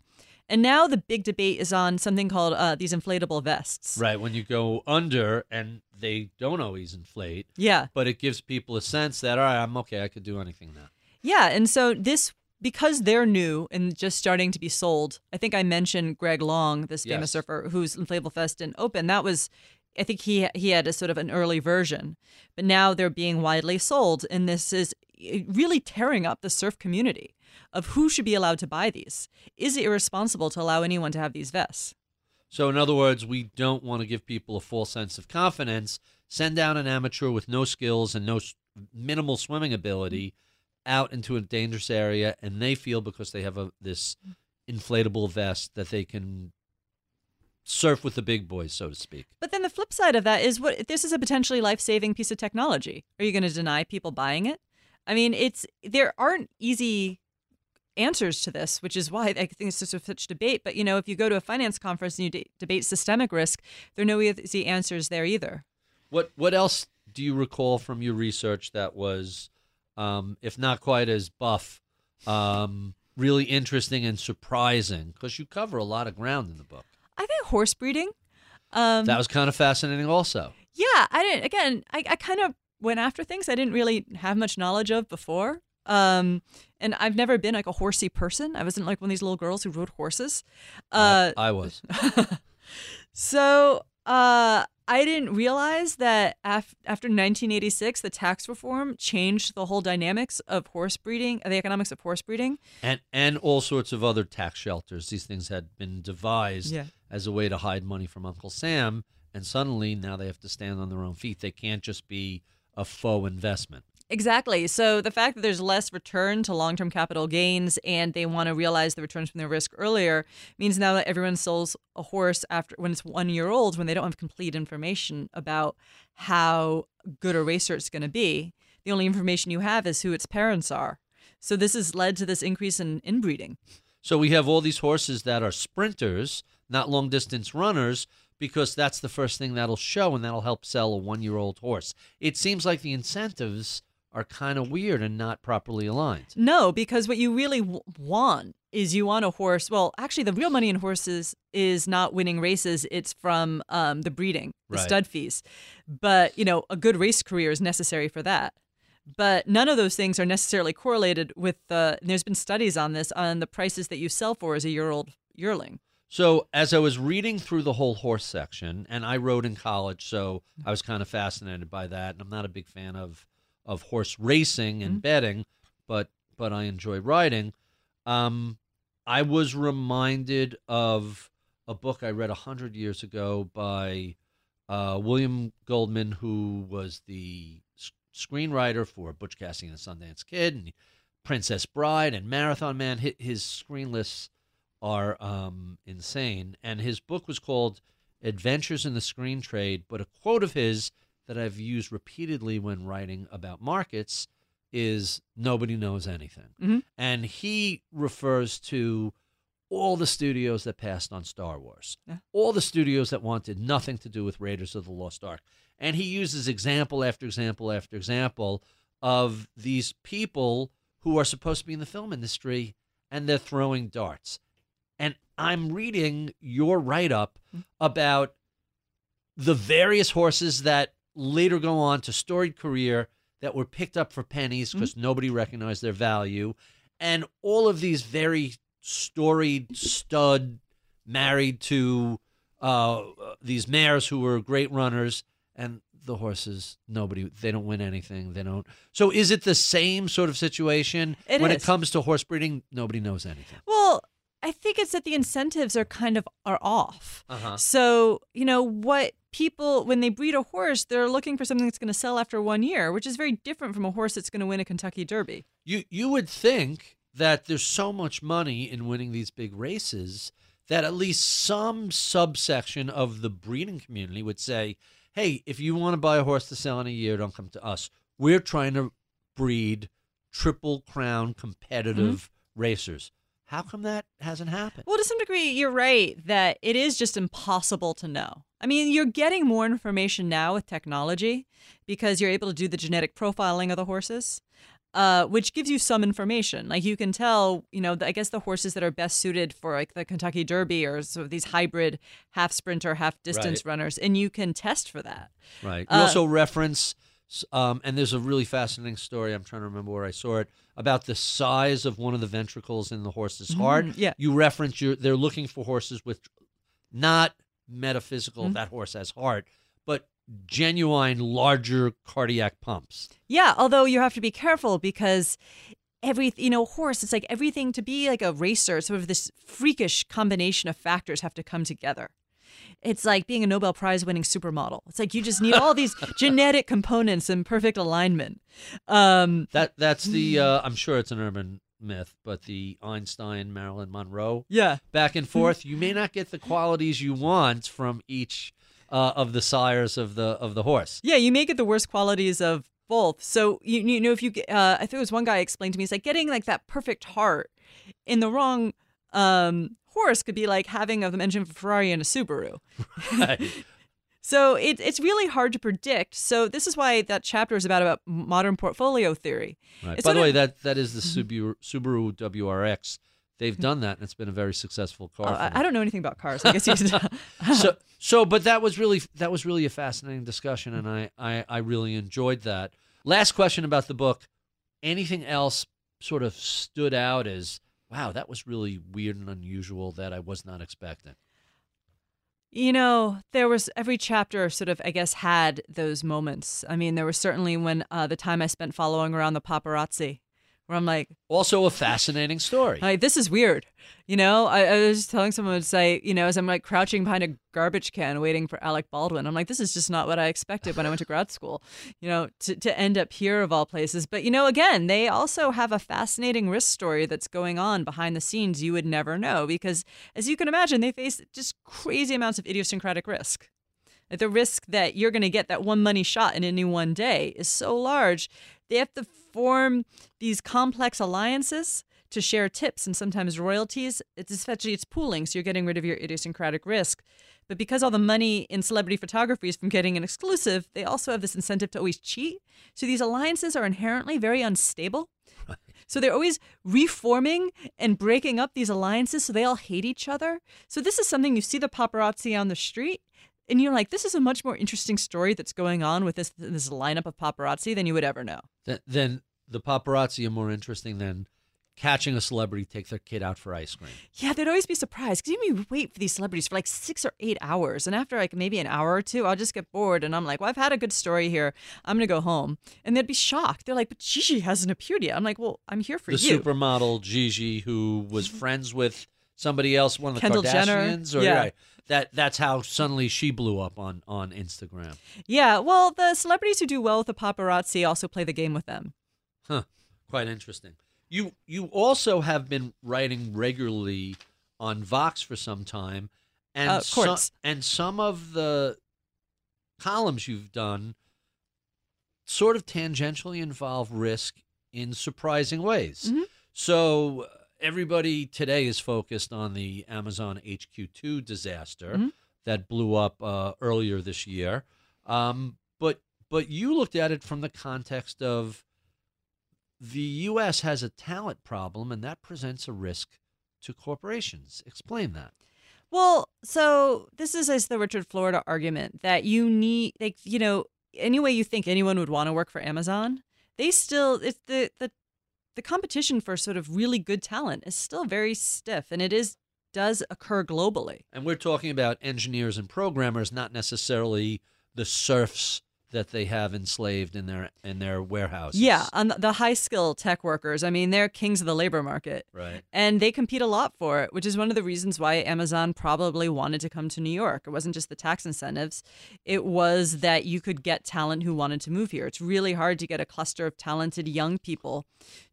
S4: And now the big debate is on something called uh, these inflatable vests.
S3: Right. When you go under and they don't always inflate,
S4: Yeah.
S3: but it gives people a sense that, all right, I'm okay. I could do anything now.
S4: Yeah, and so this because they're new and just starting to be sold. I think I mentioned Greg Long, this famous
S3: Yes.
S4: surfer who's inflatable vest didn't open. That was I think he he had a sort of an early version, but now they're being widely sold, and this is really tearing up the surf community of who should be allowed to buy these. Is it irresponsible to allow anyone to have these vests?
S3: So, in other words, we don't want to give people a false sense of confidence. Send down an amateur with no skills and no minimal swimming ability out into a dangerous area, and they feel because they have a this inflatable vest that they can surf with the big boys, so to speak.
S4: But then the flip side of that is what this is a potentially life-saving piece of technology. Are you going to deny people buying it? I mean, it's there aren't easy answers to this, which is why I think it's just such debate. But you know, if you go to a finance conference and you de- debate systemic risk, there are no easy answers there either.
S3: What what else do you recall from your research that was, um, if not quite as buff, um, really interesting and surprising? Because you cover a lot of ground in the book.
S4: I think horse breeding. Um,
S3: That was kind of fascinating, also.
S4: Yeah, I didn't. Again, I, I kind of went after things I didn't really have much knowledge of before. Um, and I've never been like a horsey person. I wasn't like one of these little girls who rode horses. Uh,
S3: I, I was.
S4: so uh, I didn't realize that af- after 1986, the tax reform changed the whole dynamics of horse breeding, the economics of horse breeding.
S3: and and all sorts of other tax shelters. These things had been devised
S4: Yeah.
S3: as a way to hide money from Uncle Sam, and suddenly now they have to stand on their own feet. They can't just be a faux investment.
S4: Exactly. So the fact that there's less return to long term capital gains and they want to realize the returns from their risk earlier means now that everyone sells a horse after when it's one year old when they don't have complete information about how good a racer it's going to be. The only information you have is who its parents are. So this has led to this increase in inbreeding.
S3: So we have all these horses that are sprinters, not long distance runners, because that's the first thing that'll show and that'll help sell a one year old horse. It seems like the incentives are kind of weird and not properly aligned.
S4: No, because what you really w- want is you want a horse. Well, actually, the real money in horses is not winning races; it's from um, the breeding, the
S3: Right.
S4: stud fees. But you know, a good race career is necessary for that. But none of those things are necessarily correlated with the. and There's been studies on this on the prices that you sell for as a year-old yearling.
S3: So as I was reading through the whole horse section, and I rode in college, so I was kind of fascinated by that. And I'm not a big fan of of horse racing and betting, but but I enjoy riding. Um, I was reminded of a book I read a hundred years ago by uh, William Goldman, who was the screenwriter for Butch Cassidy and the Sundance Kid and Princess Bride and Marathon Man. Hi- His screen lists are um, insane. And his book was called Adventures in the Screen Trade. But a quote of his that I've used repeatedly when writing about markets is nobody knows anything.
S4: Mhm.
S3: And he refers to all the studios that passed on Star Wars,
S4: Yeah.
S3: all the studios that wanted nothing to do with Raiders of the Lost Ark. And he uses example after example after example of these people who are supposed to be in the film industry and they're throwing darts. And I'm reading your write up about the various horses that later go on to storied career that were picked up for pennies because nobody recognized their value. And all of these very storied stud married to uh, these mares who were great runners and the horses nobody they don't win anything they don't so is it the same sort of situation
S4: It
S3: when it comes to horse breeding nobody knows anything
S4: Well, I think it's that the incentives are kind of are off.
S3: Uh-huh.
S4: So, you know, what people when they breed a horse, they're looking for something that's going to sell after 1 year, which is very different from a horse that's going to win a Kentucky Derby.
S3: you you would think that there's so much money in winning these big races that at least some subsection of the breeding community would say, "Hey, if you want to buy a horse to sell in a year, don't come to us. We're trying to breed triple crown competitive mm-hmm. racers." How come that hasn't happened?
S4: Well, to some degree, you're right that it is just impossible to know. I mean, you're getting more information now with technology because you're able to do the genetic profiling of the horses, uh, which gives you some information. Like you can tell, you know, the, I guess the horses that are best suited for like the Kentucky Derby or sort of these hybrid half sprinter, half distance
S3: Right.
S4: runners, and you can test for that.
S3: Right. You
S4: Uh,
S3: also reference, um, and there's a really fascinating story. I'm trying to remember where I saw it about the size of one of the ventricles in the horse's heart.
S4: Mm, yeah.
S3: You reference your. They're looking for horses with, not metaphysical.
S4: Mm-hmm.
S3: That horse has heart, but genuine larger cardiac pumps.
S4: Yeah, although you have to be careful because every you know horse it's like everything to be like a racer sort of this freakish combination of factors have to come together it's like being a nobel prize winning supermodel it's like you just need all these genetic components in perfect alignment um
S3: That that's the. Uh, I'm sure it's an urban myth, but the Einstein Marilyn Monroe
S4: yeah
S3: back and forth. You may not get the qualities you want from each uh, of the sires of the of the horse.
S4: yeah you may get the worst qualities of both so you, you know if you uh, i think it was one guy explained to me it's like getting like that perfect heart in the wrong um horse could be like having a engine of a ferrari and a subaru
S3: Right.
S4: So it, it's really hard to predict. So this is why that chapter is about about modern portfolio theory.
S3: Right.
S4: It's
S3: By the way,
S4: of-
S3: that that is the mm-hmm. Subaru, Subaru WRX they've mm-hmm. done that, and it's been a very successful car.
S4: Oh,
S3: for
S4: I. I don't know anything about cars. I guess you
S3: so so but that was really that was really a fascinating discussion and I, I i really enjoyed that last question about the book anything else sort of stood out as wow that was really weird and unusual that i was not expecting
S4: You know, there was every chapter sort of, I guess, had those moments. I mean, there was certainly when uh, the time I spent following around the paparazzi, where I'm like,
S3: also a fascinating story
S4: like this is weird. You know, I, I was telling someone to say, you know, as I'm like crouching behind a garbage can waiting for Alec Baldwin, I'm like, this is just not what I expected when I went to grad school, you know, to, to end up here of all places. But, you know, again, they also have a fascinating risk story that's going on behind the scenes you would never know because, as you can imagine, they face just crazy amounts of idiosyncratic risk. The risk that you're going to get that one money shot in any one day is so large, they have to form these complex alliances to share tips and sometimes royalties. It's essentially it's pooling, so you're getting rid of your idiosyncratic risk. But because all the money in celebrity photography is from getting an exclusive, they also have this incentive to always cheat. So these alliances are inherently very unstable. So they're always reforming and breaking up these alliances so they all hate each other. So this is something you see the paparazzi on the street and you're like, this is a much more interesting story that's going on with this this lineup of paparazzi than you would ever know.
S3: Th- then the paparazzi are more interesting than catching a celebrity take their kid out for ice cream
S4: Yeah, they'd always be surprised because you mean wait for these celebrities for like six or eight hours, and after like maybe an hour or two, I'll just get bored, and I'm like, well, I've had a good story here. I'm gonna go home, and they'd be shocked. They're like, but Gigi hasn't appeared yet. I'm like, well, I'm here for
S3: the
S4: you.
S3: supermodel Gigi, who was friends with somebody else, one of the
S4: Kendall Jenner.
S3: Kardashians, or
S4: Yeah.
S3: right, that that's how suddenly she blew up on on Instagram.
S4: yeah, well, the celebrities who do well with the paparazzi also play the game with them.
S3: Huh. Quite interesting. You you also have been writing regularly on Vox for some time, and
S4: Uh,
S3: some, and some of the columns you've done sort of tangentially involve risk in surprising ways.
S4: Mhm.
S3: So uh, everybody today is focused on the Amazon HQ2 disaster
S4: Mhm.
S3: that blew up uh, earlier this year. Um, but but you looked at it from the context of the U.S. has a talent problem, and that presents a risk to corporations. Explain that.
S4: Well, so this is as the Richard Florida argument that you need, like, you know, any way you think anyone would want to work for Amazon, they still it's the the the competition for sort of really good talent is still very stiff, and it is does occur globally.
S3: And we're talking about engineers and programmers, not necessarily the serfs that they have enslaved in their in their warehouses.
S4: Yeah, on the, the high skill tech workers, I mean, they're kings of the labor market.
S3: Right.
S4: And they compete a lot for it, which is one of the reasons why Amazon probably wanted to come to New York. It wasn't just the tax incentives, it was that you could get talent who wanted to move here. It's really hard to get a cluster of talented young people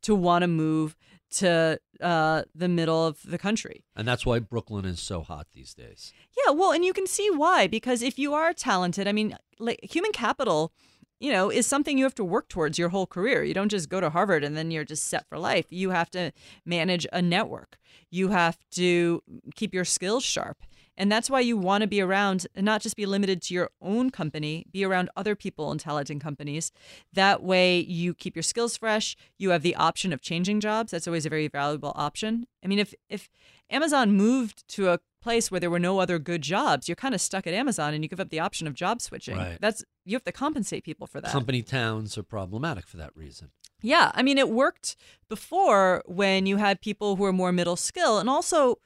S4: to want to move to uh, the middle of the country.
S3: And that's why Brooklyn is so hot these days.
S4: Yeah, well, and you can see why because if you are talented, I mean, like human capital, you know, is something you have to work towards your whole career. You don't just go to Harvard and then you're just set for life. You have to manage a network. You have to keep your skills sharp. And that's why you want to be around and not just be limited to your own company, be around other people in talented companies. That way you keep your skills fresh. You have the option of changing jobs. That's always a very valuable option. I mean, if if Amazon moved to a place where there were no other good jobs, you're kind of stuck at Amazon and you give up the option of job switching.
S3: Right.
S4: That's you have to compensate people for that.
S3: Company towns are problematic for that reason.
S4: Yeah, I mean, it worked before when you had people who were more middle skill, and also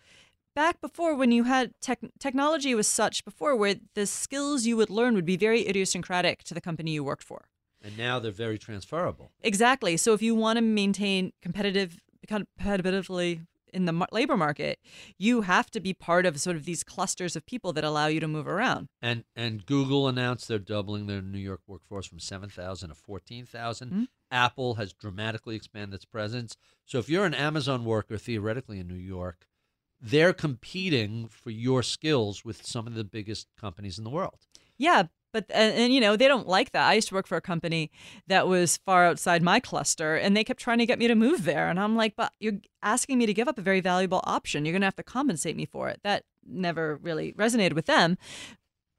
S4: back before when you had tech technology was such before where the skills you would learn would be very idiosyncratic to the company you worked for.
S3: And now they're very transferable.
S4: Exactly. So if you want to maintain competitive competitively in the labor market, you have to be part of sort of these clusters of people that allow you to move around.
S3: And and Google announced they're doubling their New York workforce from 7,000 to 14,000.
S4: Mhm.
S3: Apple has dramatically expanded its presence. So if you're an Amazon worker theoretically in New York, they're competing for your skills with some of the biggest companies in the world.
S4: Yeah, but and, and you know they don't like that. I used to work for a company that was far outside my cluster, and they kept trying to get me to move there, and I'm like, but you're asking me to give up a very valuable option. You're gonna have to compensate me for it. That never really resonated with them.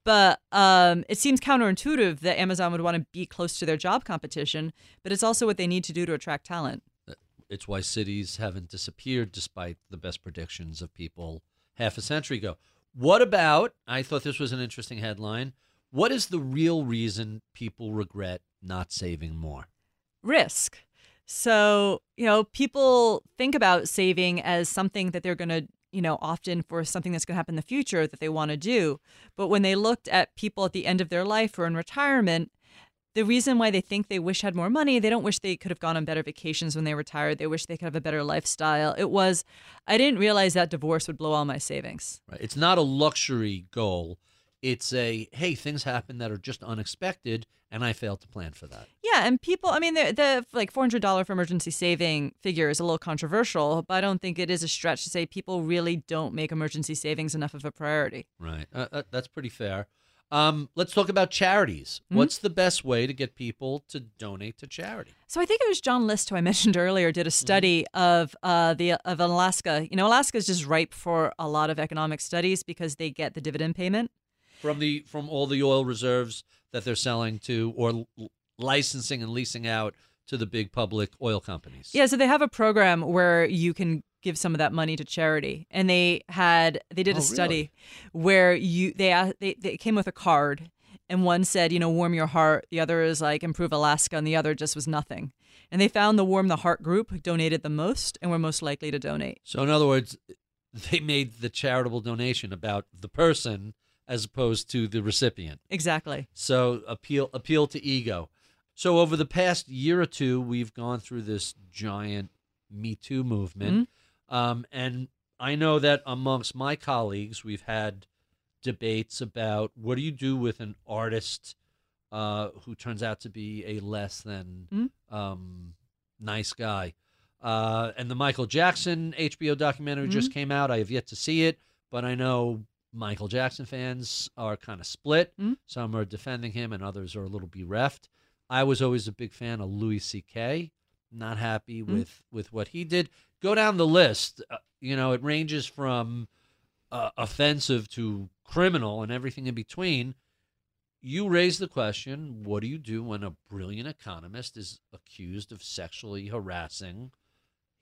S4: But um, it seems counterintuitive that Amazon would want to be close to their job competition, but it's also what they need to do to attract talent.
S3: It's why cities haven't disappeared despite the best predictions of people half a century ago. What about? I thought this was an interesting headline. What is the real reason people regret not saving more?
S4: risk. So, you know, people think about saving as something that they're going to, you know, often for something that's going to happen in the future that they want to do. But when they looked at people at the end of their life or in retirement, the reason why they think they wish had more money, they don't wish they could have gone on better vacations when they retired. They wish they could have a better lifestyle. It was, I didn't realize that divorce would blow all my savings.
S3: Right. It's not a luxury goal. It's a hey, things happen that are just unexpected, and I failed to plan for that.
S4: Yeah, and people, I mean, the, the like four hundred dollar for emergency saving figure is a little controversial, but I don't think it is a stretch to say people really don't make emergency savings enough of a priority.
S3: Right. Uh, uh, that's pretty fair. Um, let's talk about charities. What's the best way to get people to donate to charity?
S4: So I think it was John List who I mentioned earlier did a study of uh, the of Alaska. You know, Alaska is just ripe for a lot of economic studies because they get the dividend payment.
S3: From the from all the oil reserves that they're selling to or l- licensing and leasing out to the big public oil companies.
S4: Yeah, so they have a program where you can give some of that money to charity, and they had they did
S3: Oh,
S4: a study
S3: really?
S4: where you they they they came with a card, and one said you know warm your heart, the other is like improve Alaska, and the other just was nothing. And they found the warm the heart group donated the most and were most likely to donate.
S3: So in other words, they made the charitable donation about the person as opposed to the recipient.
S4: Exactly.
S3: So appeal appeal to ego. So over the past year or two, we've gone through this giant Me Too movement, mm-hmm. Um, and I know that amongst my colleagues, we've had debates about what do you do with an artist uh, who turns out to be a less than
S4: Mhm.
S3: um, nice guy. Uh, and the Michael Jackson HBO documentary just came out. I have yet to see it, but I know Michael Jackson fans are kind of split.
S4: Mhm.
S3: Some are defending him, and others are a little bereft. I was always a big fan of Louis C.K. Not happy with with what he did. Go down the list. Uh, you know, it ranges from uh, offensive to criminal and everything in between. You raise the question: What do you do when a brilliant economist is accused of sexually harassing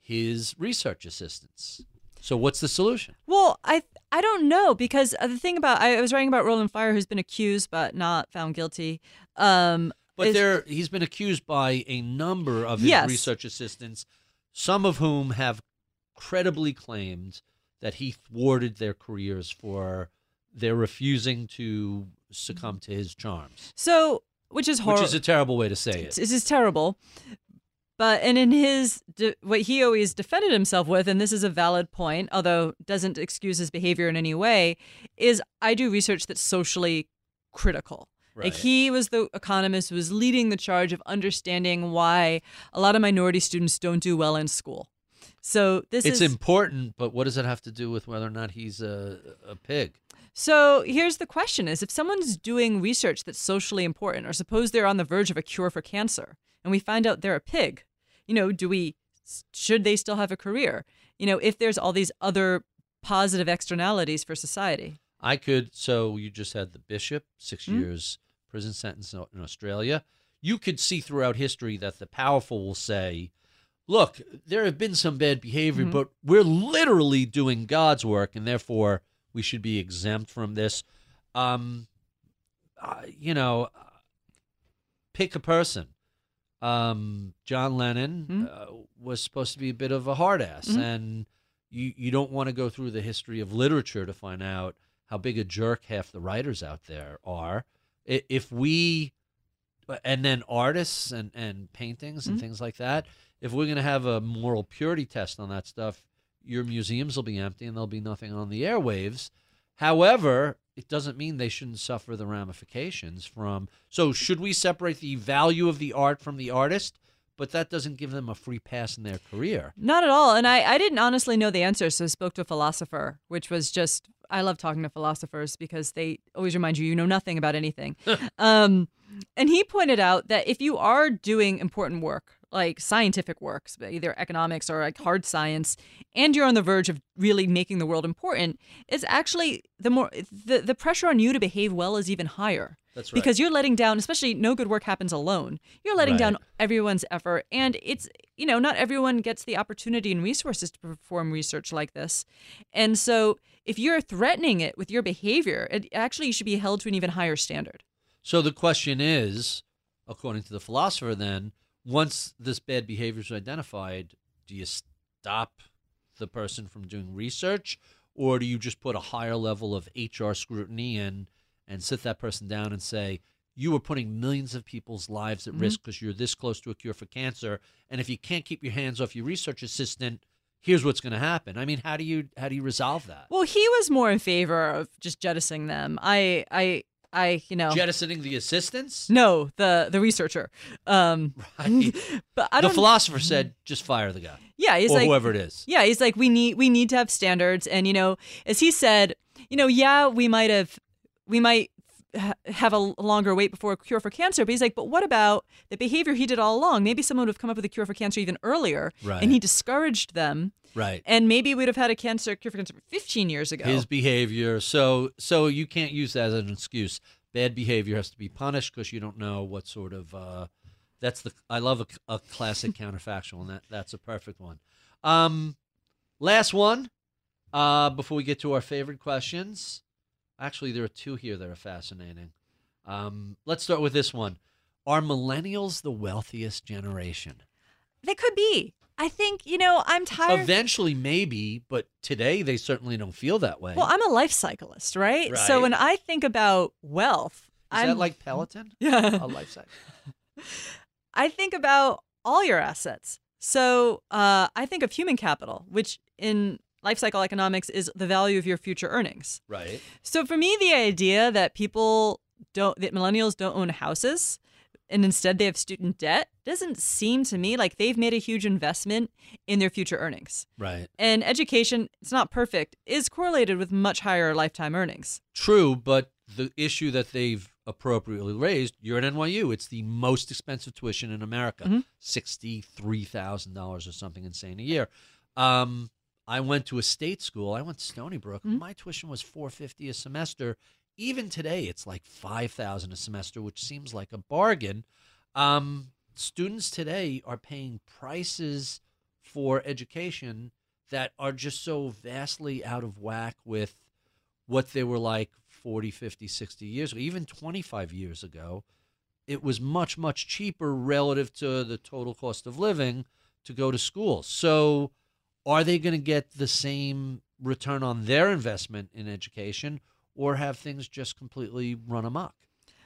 S3: his research assistants? So, what's the solution?
S4: Well, I I don't know because uh, the thing about I was writing about Roland Fryer, who's been accused but not found guilty. Um,
S3: But
S4: is-
S3: there, he's been accused by a number of his
S4: Yes.
S3: research assistants, some of whom have credibly claimed that he thwarted their careers for their refusing to succumb to his charms,
S4: so which is horrible.
S3: which is a terrible way to say it.
S4: This is terrible. But and in his what he always defended himself with, and this is a valid point, although doesn't excuse his behavior in any way, is I do research that's socially critical. Like he was the economist who was leading the charge of understanding why a lot of minority students don't do well in school. So this
S3: It's
S4: is
S3: important, but what does it have to do with whether or not he's a, a pig?
S4: So here's the question is if someone's doing research that's socially important, or suppose they're on the verge of a cure for cancer, and we find out they're a pig, you know, do we should they still have a career? You know, if there's all these other positive externalities for society.
S3: I could. So you just had the bishop, 6
S4: Hmm?
S3: years prison sentence in Australia. You could see throughout history that the powerful will say, "Look, there have been some bad behavior,
S4: Mhm.
S3: but we're literally doing God's work, and therefore we should be exempt from this." Um, uh, you know, pick a person. Um, John Lennon
S4: Hmm?
S3: uh, was supposed to be a bit of a hard ass,
S4: Mhm.
S3: and you you don't want to go through the history of literature to find out how big a jerk half the writers out there are. If we, and then artists and, and paintings and
S4: Mhm.
S3: things like that, if we're going to have a moral purity test on that stuff, your museums will be empty and there'll be nothing on the airwaves. However, it doesn't mean they shouldn't suffer the ramifications from. So, should we separate the value of the art from the artist? But that doesn't give them a free pass in their career.
S4: Not at all. And I, I didn't honestly know the answer, so I spoke to a philosopher, which was just I love talking to philosophers because they always remind you you know nothing about anything. um, and he pointed out that if you are doing important work, like scientific works, either economics or like hard science, and you're on the verge of really making the world important, it's actually the more the, the pressure on you to behave well is even higher.
S3: That's right.
S4: Because you're letting down, especially no good work happens alone. You're letting
S3: Right.
S4: down everyone's effort. And it's, you know, not everyone gets the opportunity and resources to perform research like this. And so if you're threatening it with your behavior, it actually you should be held to an even higher standard.
S3: So the question is, according to the philosopher, then, once this bad behavior is identified, do you stop the person from doing research, or do you just put a higher level of HR scrutiny in and sit that person down and say, you are putting millions of people's lives at mm-hmm. risk because you're this close to a cure for cancer, and if you can't keep your hands off your research assistant, here's what's going to happen. I mean, how do you how do you resolve that?
S4: Well, he was more in favor of just jettisoning them. I, I, I, you know,
S3: Jettisoning the assistants?
S4: no, the the researcher. Um,
S3: Right.
S4: but I
S3: the
S4: don't.
S3: the philosopher said, just fire the guy.
S4: yeah, he's
S3: or
S4: like
S3: whoever it is.
S4: Yeah, he's like we need we need to have standards, and you know, as he said, you know, yeah, we might have we might have a longer wait before a cure for cancer, but he's like, but what about the behavior he did all along? Maybe someone would have come up with a cure for cancer even earlier,
S3: Right.
S4: and he discouraged them,
S3: Right.
S4: and maybe we'd have had a cancer cure for cancer 15 years ago.
S3: His behavior. So so you can't use that as an excuse. Bad behavior has to be punished because you don't know what sort of. Uh, that's the. I love a, a classic counterfactual, and that that's a perfect one. Um, last one. Uh, before we get to our favorite questions, actually there are two here that are fascinating. Um, let's start with this one. Are millennials the wealthiest generation?
S4: they could be. I think you know I'm tired.
S3: Eventually, maybe, but today they certainly don't feel that way.
S4: well, I'm a life cyclist, right? So when I think about wealth,
S3: Is
S4: I'm
S3: that like Peloton?
S4: yeah.
S3: a life cycle.
S4: I think about all your assets. So uh, I think of human capital, which in life cycle economics is the value of your future earnings.
S3: Right.
S4: So for me, the idea that people don't, that millennials don't own houses and instead they have student debt doesn't seem to me like they've made a huge investment in their future earnings.
S3: Right.
S4: And education, it's not perfect, is correlated with much higher lifetime earnings.
S3: True, but the issue that they've appropriately raised, you're at NYU. It's the most expensive tuition in America,
S4: Mhm.
S3: thousand dollars or something insane a year. Um, I went to a state school. I went to Stony Brook.
S4: Mhm.
S3: My tuition was four fifty a semester. Even today, it's like five thousand a semester, which seems like a bargain. Um, students today are paying prices for education that are just so vastly out of whack with what they were like 40, 50, 60 years ago, even 25 years ago. It was much, much cheaper relative to the total cost of living to go to school. So, are they going to get the same return on their investment in education or have things just completely run amok?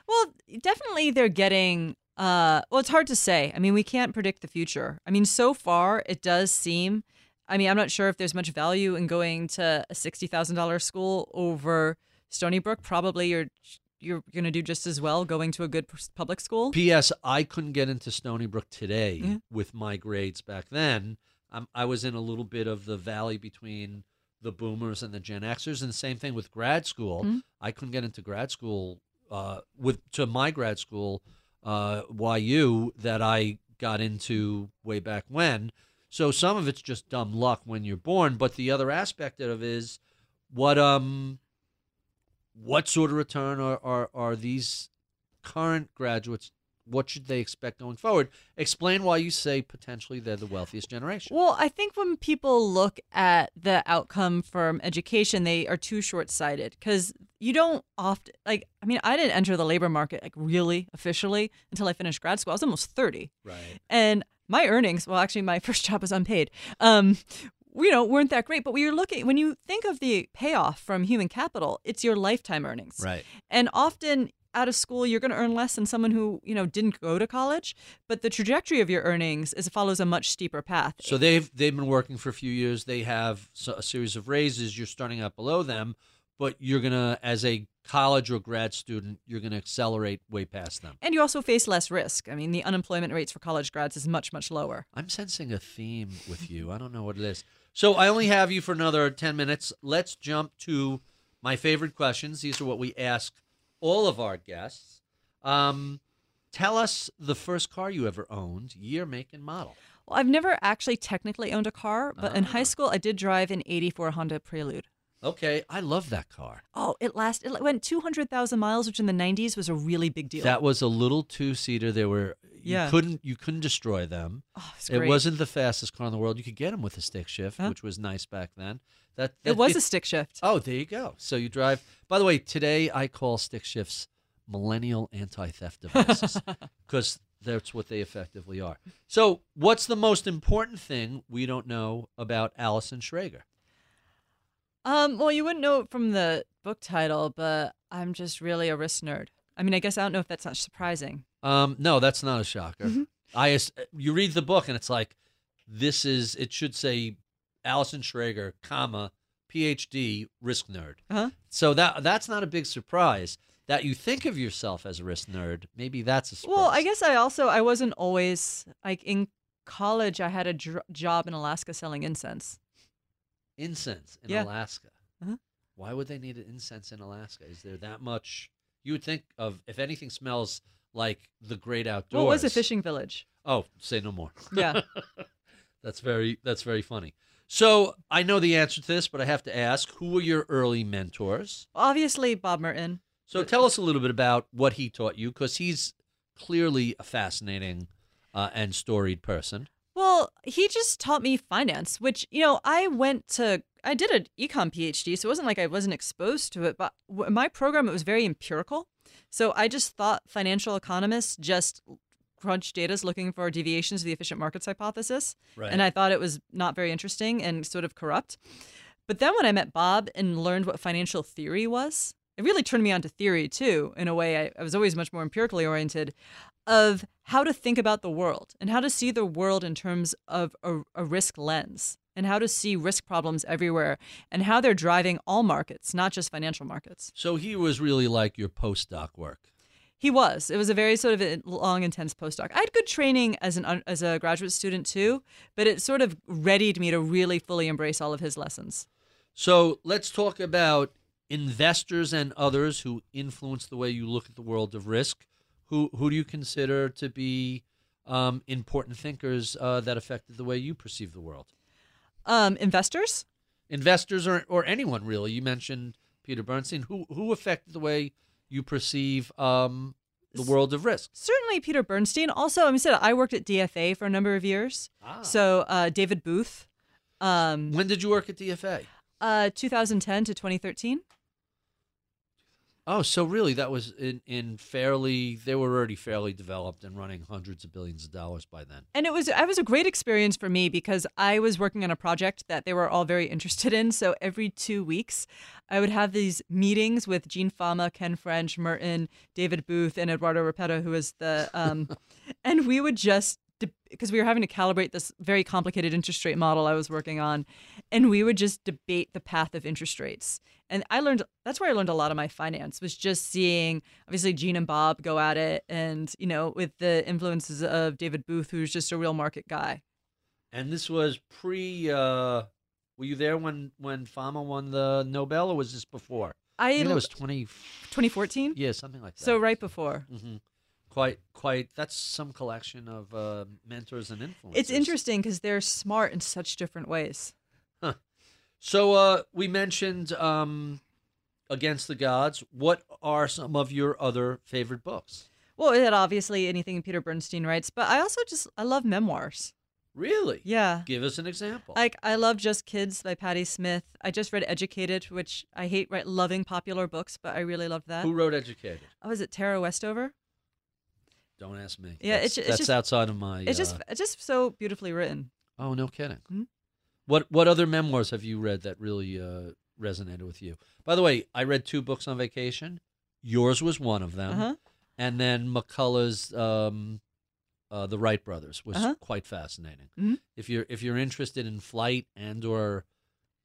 S4: Well, definitely they're getting uh well it's hard to say. I mean, we can't predict the future. I mean, so far it does seem I mean, I'm not sure if there's much value in going to a $60,000 school over Stony Brook. Probably you're you're going to do just as well going to a good public school.
S3: P.S. I couldn't get into Stony Brook today
S4: Yeah.
S3: with my grades back then. Um, I was in a little bit of the valley between the boomers and the Gen Xers, and the same thing with grad school.
S4: Mhm.
S3: I couldn't get into grad school uh, with to my grad school, uh, YU, that I got into way back when. So some of it's just dumb luck when you're born, but the other aspect of it is what um what sort of return are, are, are these current graduates what should they expect going forward explain why you say potentially they're the wealthiest generation
S4: Well, I think when people look at the outcome from education, they are too short sighted because you don't often, like, I mean, I didn't enter the labor market, like, really officially until I finished grad school. I was almost 30.
S3: right
S4: And my earnings, well, actually, my first job was unpaid. Um, you know, weren't that great. But when you're looking, when you think of the payoff from human capital, it's your lifetime earnings.
S3: right
S4: And often out of school, you're going to earn less than someone who, you know, didn't go to college. But the trajectory of your earnings is follows a much steeper path.
S3: so they've they've been working for a few years they have a series of raises you're starting out below them but you're gonna as a college or grad student you're gonna accelerate way past them
S4: And you also face less risk. I mean, the unemployment rates for college grads is much, much lower.
S3: I'm sensing a theme with you. I don't know what it is. So I only have you for another 10 minutes. Let's jump to my favorite questions. These are what we ask all of our guests. Um, Tell us the first car you ever owned, year, make, and model.
S4: Well, I've never actually technically owned a car, but in
S3: Ah.
S4: high school I did drive an 84 Honda Prelude.
S3: Okay, I love that car.
S4: Oh, it last it went 200,000 miles, which in the 90s was a really big deal.
S3: That was a little two seater. They were you
S4: Yeah.
S3: couldn't you couldn't destroy them.
S4: oh,
S3: It
S4: great.
S3: wasn't the fastest car in the world. You could get them with a stick shift,
S4: Huh?
S3: which was nice back then. That, that
S4: It was a stick shift.
S3: Oh, there you go. So you drive. By the way, today I call stick shifts millennial anti-theft devices because that's what they effectively are. So, what's the most important thing we don't know about Allison Schrager?
S4: Um, well, you wouldn't know it from the book title, but I'm just really a wrist nerd. I mean, I guess I don't know if that's not surprising.
S3: Um, no, that's not a shocker.
S4: Mm-hmm.
S3: I you read the book and it's like this is it should say Allison Schrager, comma PhD risk nerd.
S4: Huh?
S3: So that that's not a big surprise that you think of yourself as a risk nerd. Maybe that's a surprise.
S4: Well, I guess I also I wasn't always like in college. I had a dr- job in Alaska selling incense.
S3: incense in
S4: Yeah.
S3: Alaska.
S4: Uh-huh.
S3: Why would they need an incense in Alaska? Is there that much? You would think of if anything smells like the great outdoors.
S4: It was a fishing village.
S3: Oh, say no more.
S4: Yeah.
S3: that's very that's very funny. So I know the answer to this, but I have to ask: Who were your early mentors?
S4: Obviously, Bob Merton.
S3: So tell us a little bit about what he taught you, because he's clearly a fascinating uh, and storied person.
S4: Well, he just taught me finance, which, you know, I went to, I did an econ PhD, so it wasn't like I wasn't exposed to it, but my program, it was very empirical. So I just thought financial economists just crunch data is looking for deviations of the efficient markets hypothesis.
S3: Right.
S4: And I thought it was not very interesting and sort of corrupt. But then when I met Bob and learned what financial theory was, it really turned me on to theory too. In a way, I, I was always much more empirically oriented of how to think about the world and how to see the world in terms of a, a risk lens and how to see risk problems everywhere and how they're driving all markets, not just financial markets.
S3: So he was really like your postdoc work.
S4: He was. It was a very sort of a long, intense postdoc. I had good training as an as a graduate student too, but it sort of readied me to really fully embrace all of his lessons.
S3: So let's talk about investors and others who influence the way you look at the world of risk. Who who do you consider to be um, important thinkers uh, that affected the way you perceive the world?
S4: Um, investors.
S3: Investors or or anyone really. You mentioned Peter Bernstein. Who who affected the way you perceive um, the world of risk?
S4: Certainly, Peter Bernstein. Also, I mean, said I worked at DFA for a number of years.
S3: Ah.
S4: So uh, David Booth, um,
S3: When did you work at DFA?
S4: uh, 2010 to 2013.
S3: Oh, so really, that was in, in fairly. They were already fairly developed and running hundreds of billions of dollars by then.
S4: And it was it was a great experience for me because I was working on a project that they were all very interested in. So every two weeks, I would have these meetings with Gene Fama, Ken French, Merton, David Booth, and Eduardo Repetto, who was the um, and we would just because we were having to calibrate this very complicated interest rate model I was working on, and we would just debate the path of interest rates. And I learned that's where I learned a lot of my finance was just seeing obviously Gene and Bob go at it, and you know with the influences of David Booth, who's just a real market guy.
S3: And this was pre. Uh, were you there when when Fama won the Nobel, or was this before?
S4: I,
S3: I think that was twenty.
S4: 2014,
S3: Yeah, something like that.
S4: so right before.
S3: hmm Quite, quite. That's some collection of uh, mentors and influencers.
S4: It's interesting because they're smart in such different ways.
S3: So uh, we mentioned um, Against the Gods. What are some of your other favorite books?
S4: Well, it obviously anything Peter Bernstein writes, but I also just I love memoirs.
S3: Really?
S4: Yeah.
S3: Give us an example.
S4: Like I love Just Kids by Patti Smith. I just read Educated, which I hate right, loving popular books, but I really loved that.
S3: Who wrote Educated?
S4: Oh, was it Tara Westover?
S3: Don't ask me.
S4: Yeah,
S3: that's,
S4: it's it's
S3: that's
S4: just-
S3: outside of my.
S4: It's just
S3: uh,
S4: it's just so beautifully written.
S3: Oh, no kidding.
S4: Mhm.
S3: What What other memoirs have you read that really uh, resonated with you? By the way, I read two books on vacation. Yours was one of them,
S4: Uh-huh.
S3: and then McCullough's um, uh, The Wright Brothers was
S4: Uh-huh.
S3: quite fascinating.
S4: Mhm.
S3: If you're if you're interested in flight and or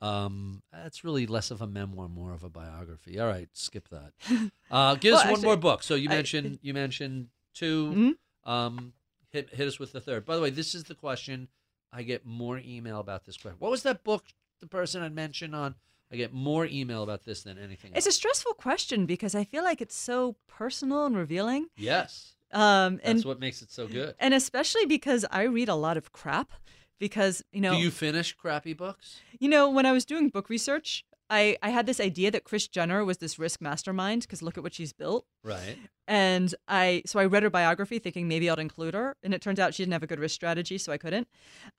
S3: um, that's really less of a memoir, more of a biography. All right, skip that. Uh, give us
S4: Well,
S3: one more book. So you
S4: I-
S3: mentioned you mentioned 2
S4: Mhm.
S3: Um, hit hit us with the third. By the way, this is the question. I get more email about this question. What was that book the person had mentioned on? I get more email about this than anything
S4: It's a stressful question because I feel like it's so personal and revealing.
S3: yes.
S4: Um, and
S3: That's what makes it so good.
S4: and especially because I read a lot of crap. Because you know,
S3: Do you finish crappy books?
S4: You know, when I was doing book research, I, I had this idea that Chris Jenner was this risk mastermind because look at what she's built.
S3: Right.
S4: And I so I read her biography thinking maybe I'd include her, and it turns out she didn't have a good risk strategy, so I couldn't.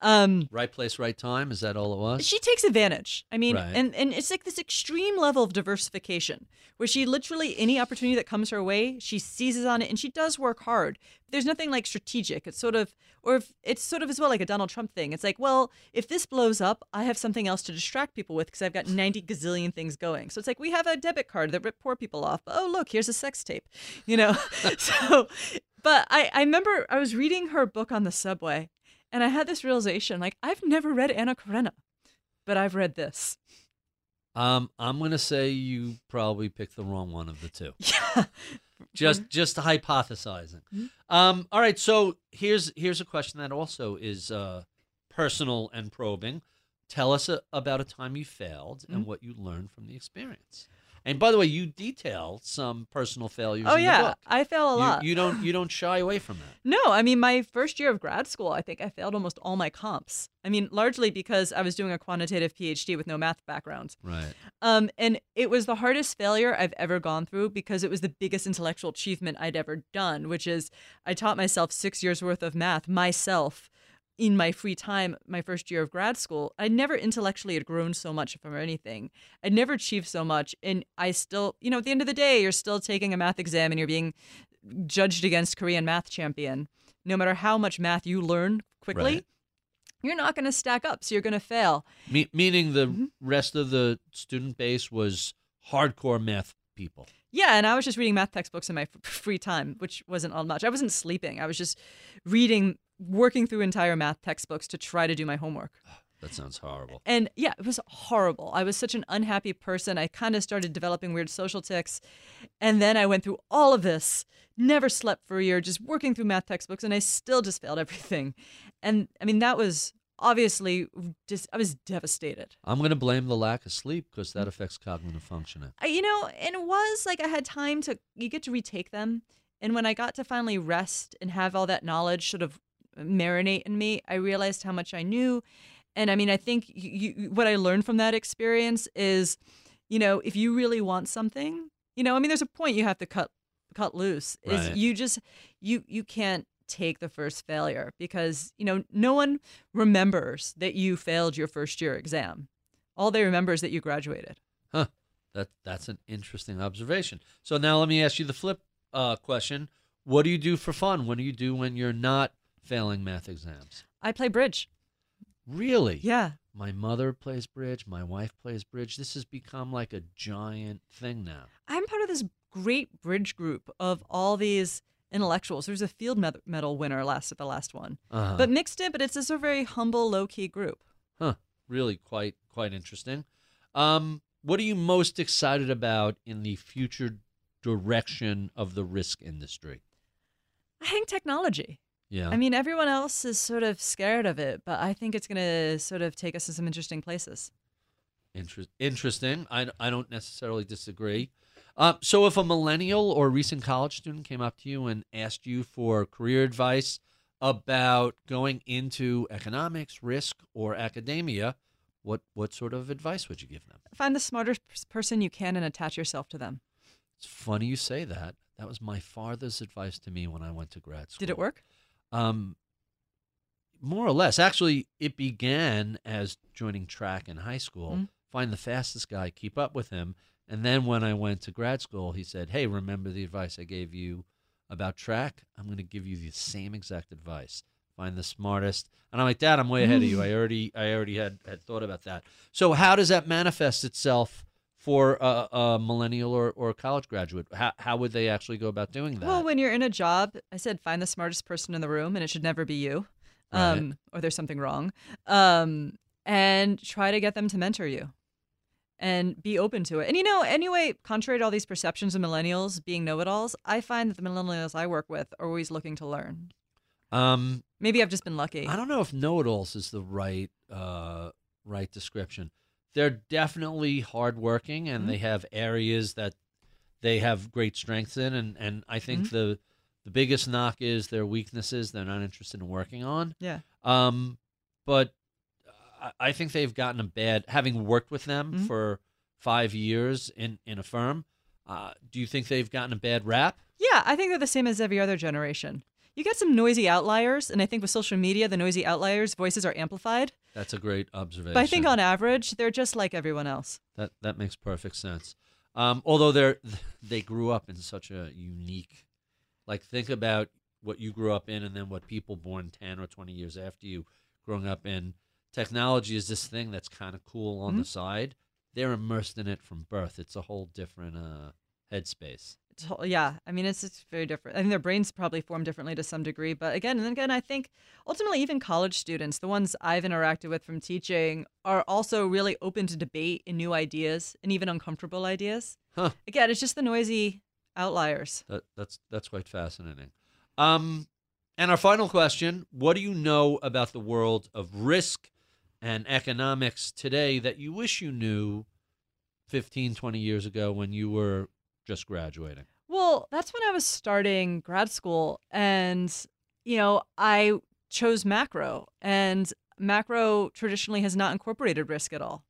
S4: Um,
S3: Right place, right time. Is that all it was?
S4: she takes advantage. I mean,
S3: Right.
S4: and, and it's like this extreme level of diversification where she literally, any opportunity that comes her way, she seizes on it and she does work hard. But There's nothing like strategic. It's sort of, or if it's sort of as well like a Donald Trump thing. It's like, well, if this blows up, I have something else to distract people with because I've got 90 gazillion things going. So it's like, we have a debit card that rip poor people off. But, oh, look, here's a sex tape, you know? so, but I, I remember I was reading her book on the subway and I had this realization like, I've never read Anna Karenina, but I've read this.
S3: Um, I'm gonna say you probably picked the wrong one of the two.
S4: Yeah.
S3: Just just hypothesizing. Um, all right, so here's here's a question that also is uh, personal and probing. Tell us a, about a time you failed and what you learned from the experience. And by the way, you detail some personal failures.
S4: Oh
S3: in
S4: yeah,
S3: the book.
S4: I fail a
S3: You-
S4: lot.
S3: You, don't you don't shy away from that.
S4: No, I mean my first year of grad school, I think I failed almost all my comps. I mean, largely because I was doing a quantitative PhD with no math background.
S3: Right.
S4: Um, and it was the hardest failure I've ever gone through because it was the biggest intellectual achievement I'd ever done, which is I taught myself six years worth of math myself in my free time my first year of grad school. I never intellectually had grown so much from anything. I'd never achieved so much. And I still, you know, at the end of the day, you're still taking a math exam and you're being judged against Korean math champion. No matter how much math you learn quickly,
S3: Right.
S4: you're not going to stack up. So you're going to fail.
S3: Me- meaning the
S4: Mm-hmm.
S3: rest of the student base was hardcore math people.
S4: Yeah, and I was just reading math textbooks in my f- free time, which wasn't all much. I wasn't sleeping. I was just reading, working through entire math textbooks to try to do my homework.
S3: That sounds horrible.
S4: And yeah, it was horrible. I was such an unhappy person. I kind of started developing weird social tics. And then I went through all of this, never slept for a year, just working through math textbooks, and I still just failed everything. And I mean, that was obviously just, I was devastated.
S3: I'm going to blame the lack of sleep because that affects cognitive functioning.
S4: I, you know, and it was like I had time to, you get to retake them. And when I got to finally rest and have all that knowledge sort of marinate in me, I realized how much I knew. And I mean, I think you, what I learned from that experience is, you know, if you really want something, you know, I mean, there's a point you have to cut cut loose. Is
S3: Right.
S4: you just you you can't take the first failure because you know no one remembers that you failed your first year exam. All they remember is that you graduated.
S3: Huh. That that's an interesting observation. So now let me ask you the flip uh, question: What do you do for fun? What do you do when you're not failing math exams?
S4: I play bridge.
S3: Really?
S4: Yeah.
S3: My mother plays bridge. My wife plays bridge. This has become like a giant thing now.
S4: I'm part of this great bridge group of all these intellectuals. There's a field med- medal winner last at the last one,
S3: Uh-huh.
S4: but mixed in. But it's just a very humble, low key group.
S3: Huh. Really quite quite interesting. Um, what are you most excited about in the future direction of the risk industry?
S4: I think technology.
S3: Yeah.
S4: I mean, everyone else is sort of scared of it, but I think it's going to sort of take us to some interesting places.
S3: Inter- interesting. I, I don't necessarily disagree. Uh, so, if a millennial or recent college student came up to you and asked you for career advice about going into economics, risk, or academia, what what sort of advice would you give them?
S4: Find the smartest person you can and attach yourself to them.
S3: It's funny you say that. That was my father's advice to me when I went to grad school.
S4: Did it work?
S3: Um, more or less. Actually, it began as joining track in high school.
S4: Mhm.
S3: Find the fastest guy, keep up with him. And then when I went to grad school, he said, Hey, remember the advice I gave you about track? I'm going to give you the same exact advice. Find the smartest. And I'm like, Dad, I'm way ahead of you. I already, I already had, had thought about that. So, how does that manifest itself for a, a millennial or, or a college graduate? How, how would they actually go about doing that?
S4: Well, when you're in a job, I said find the smartest person in the room, and it should never be you,
S3: Right.
S4: um, or there's something wrong, um, and try to get them to mentor you, and be open to it. And you know, anyway, contrary to all these perceptions of millennials being know-it-alls, I find that the millennials I work with are always looking to learn.
S3: um,
S4: Maybe I've just been lucky.
S3: I don't know if know-it-alls is the right uh, right description. They're definitely hardworking, and
S4: Mm-hmm.
S3: they have areas that they have great strengths in, and and I think
S4: Mm-hmm.
S3: the The biggest knock is their weaknesses they're not interested in working on.
S4: Yeah.
S3: Um, but I- I think they've gotten a bad, having worked with them
S4: Mhm.
S3: for five years in, in a firm. Uh, do you think they've gotten a bad rap?
S4: Yeah, I think they're the same as every other generation. You get some noisy outliers, and I think with social media, the noisy outliers' voices are amplified.
S3: That's a great observation.
S4: But I think on average, they're just like everyone else.
S3: that that makes perfect sense. Um, although they're they grew up in such a unique, like think about what you grew up in, and then what people born ten or twenty years after you growing up in. Technology is this thing that's kind of cool on the side. They're immersed in it from birth. It's a whole different uh, headspace.
S4: Yeah, I mean, it's, it's very different. I think their brains probably form differently to some degree. But again, and again, I think ultimately, even college students, the ones I've interacted with from teaching, are also really open to debate and new ideas and even uncomfortable ideas.
S3: Huh.
S4: Again, it's just the noisy outliers.
S3: That that's that's quite fascinating. Um, and our final question: What do you know about the world of risk and economics today that you wish you knew 15, 20 years ago when you were just graduating?
S4: Well, that's when I was starting grad school. And, you know, I chose macro, and macro traditionally has not incorporated risk at all.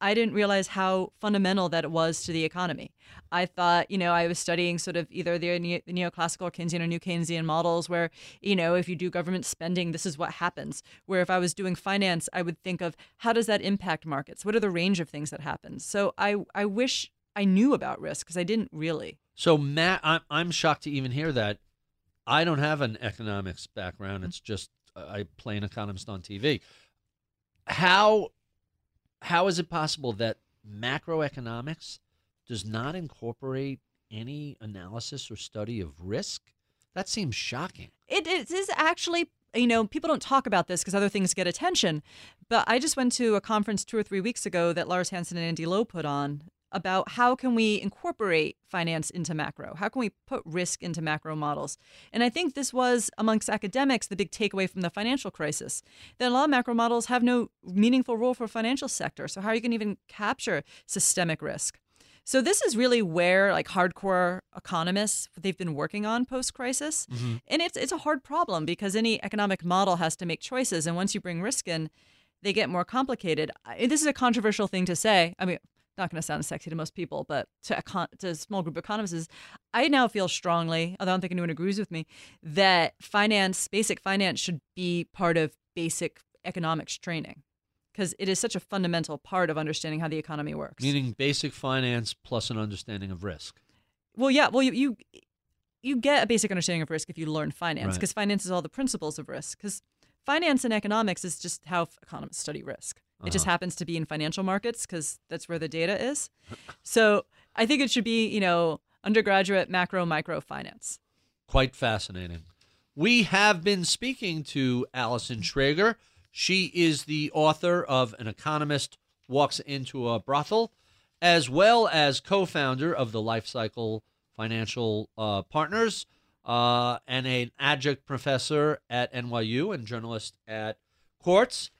S4: I didn't realize how fundamental that it was to the economy. I thought, you know, I was studying sort of either the neo- the neoclassical Keynesian or new Keynesian models where, you know, if you do government spending, this is what happens. Where if I was doing finance, I would think of how does that impact markets? What are the range of things that happen? So I, I wish I knew about risk because I didn't really.
S3: So, Matt, I'm I'm shocked to even hear that. I don't have an economics background. It's just uh, I play an economist on TV. How how is it possible that macroeconomics does not incorporate any analysis or study of risk? That seems shocking.
S4: It, it is actually, you know, people don't talk about this because other things get attention. But I just went to a conference two or three weeks ago that Lars Hansen and Andy Lo put on about how can we incorporate finance into macro? How can we put risk into macro models? And I think this was amongst academics the big takeaway from the financial crisis. That a lot of macro models have no meaningful role for financial sector. So how are you going to even capture systemic risk? So this is really where like hardcore economists they've been working on post crisis. Mm-hmm. And it's it's a hard problem because any economic model has to make choices and once you bring risk in, they get more complicated. This is a controversial thing to say. I mean, not going to sound sexy to most people, but to to a small group of economists, is I now feel strongly, although I don't think anyone agrees with me, that finance, basic finance, should be part of basic economics training because it is such a fundamental part of understanding how the economy works.
S3: Meaning basic finance plus an understanding of risk.
S4: Well, yeah. Well, you you you get a basic understanding of risk if you learn finance,
S3: Right.
S4: because finance is all the principles of risk. Because finance and economics is just how f- economists study risk. It just
S3: Uh-huh.
S4: happens to be in financial markets because that's where the data is. so I think it should be you know undergraduate macro micro finance.
S3: Quite fascinating. We have been speaking to Allison Schrager. She is the author of An Economist Walks into a Brothel, as well as co founder of the Life Cycle Financial uh, Partners, uh, and an adjunct professor at NYU and journalist at Quartz.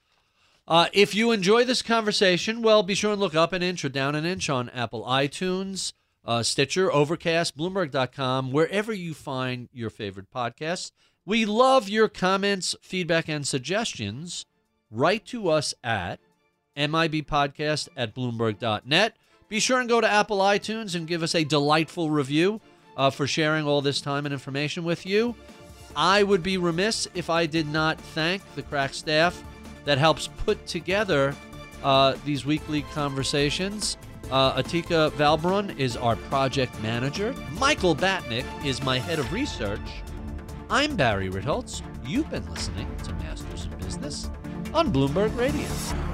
S3: Uh, if you enjoy this conversation, well, be sure and look up an inch or down an inch on Apple iTunes, uh, Stitcher, Overcast, Bloomberg.com, wherever you find your favorite podcasts. We love your comments, feedback, and suggestions. Write to us at MIBpodcast at Bloomberg.net. Be sure and go to Apple iTunes and give us a delightful review uh, for sharing all this time and information with you. I would be remiss if I did not thank the crack staff that helps put together uh, these weekly conversations. Uh, Atika Valbrun is our project manager. Michael Batnick is my head of research. I'm Barry Ritholtz. You've been listening to Masters in Business on Bloomberg Radio.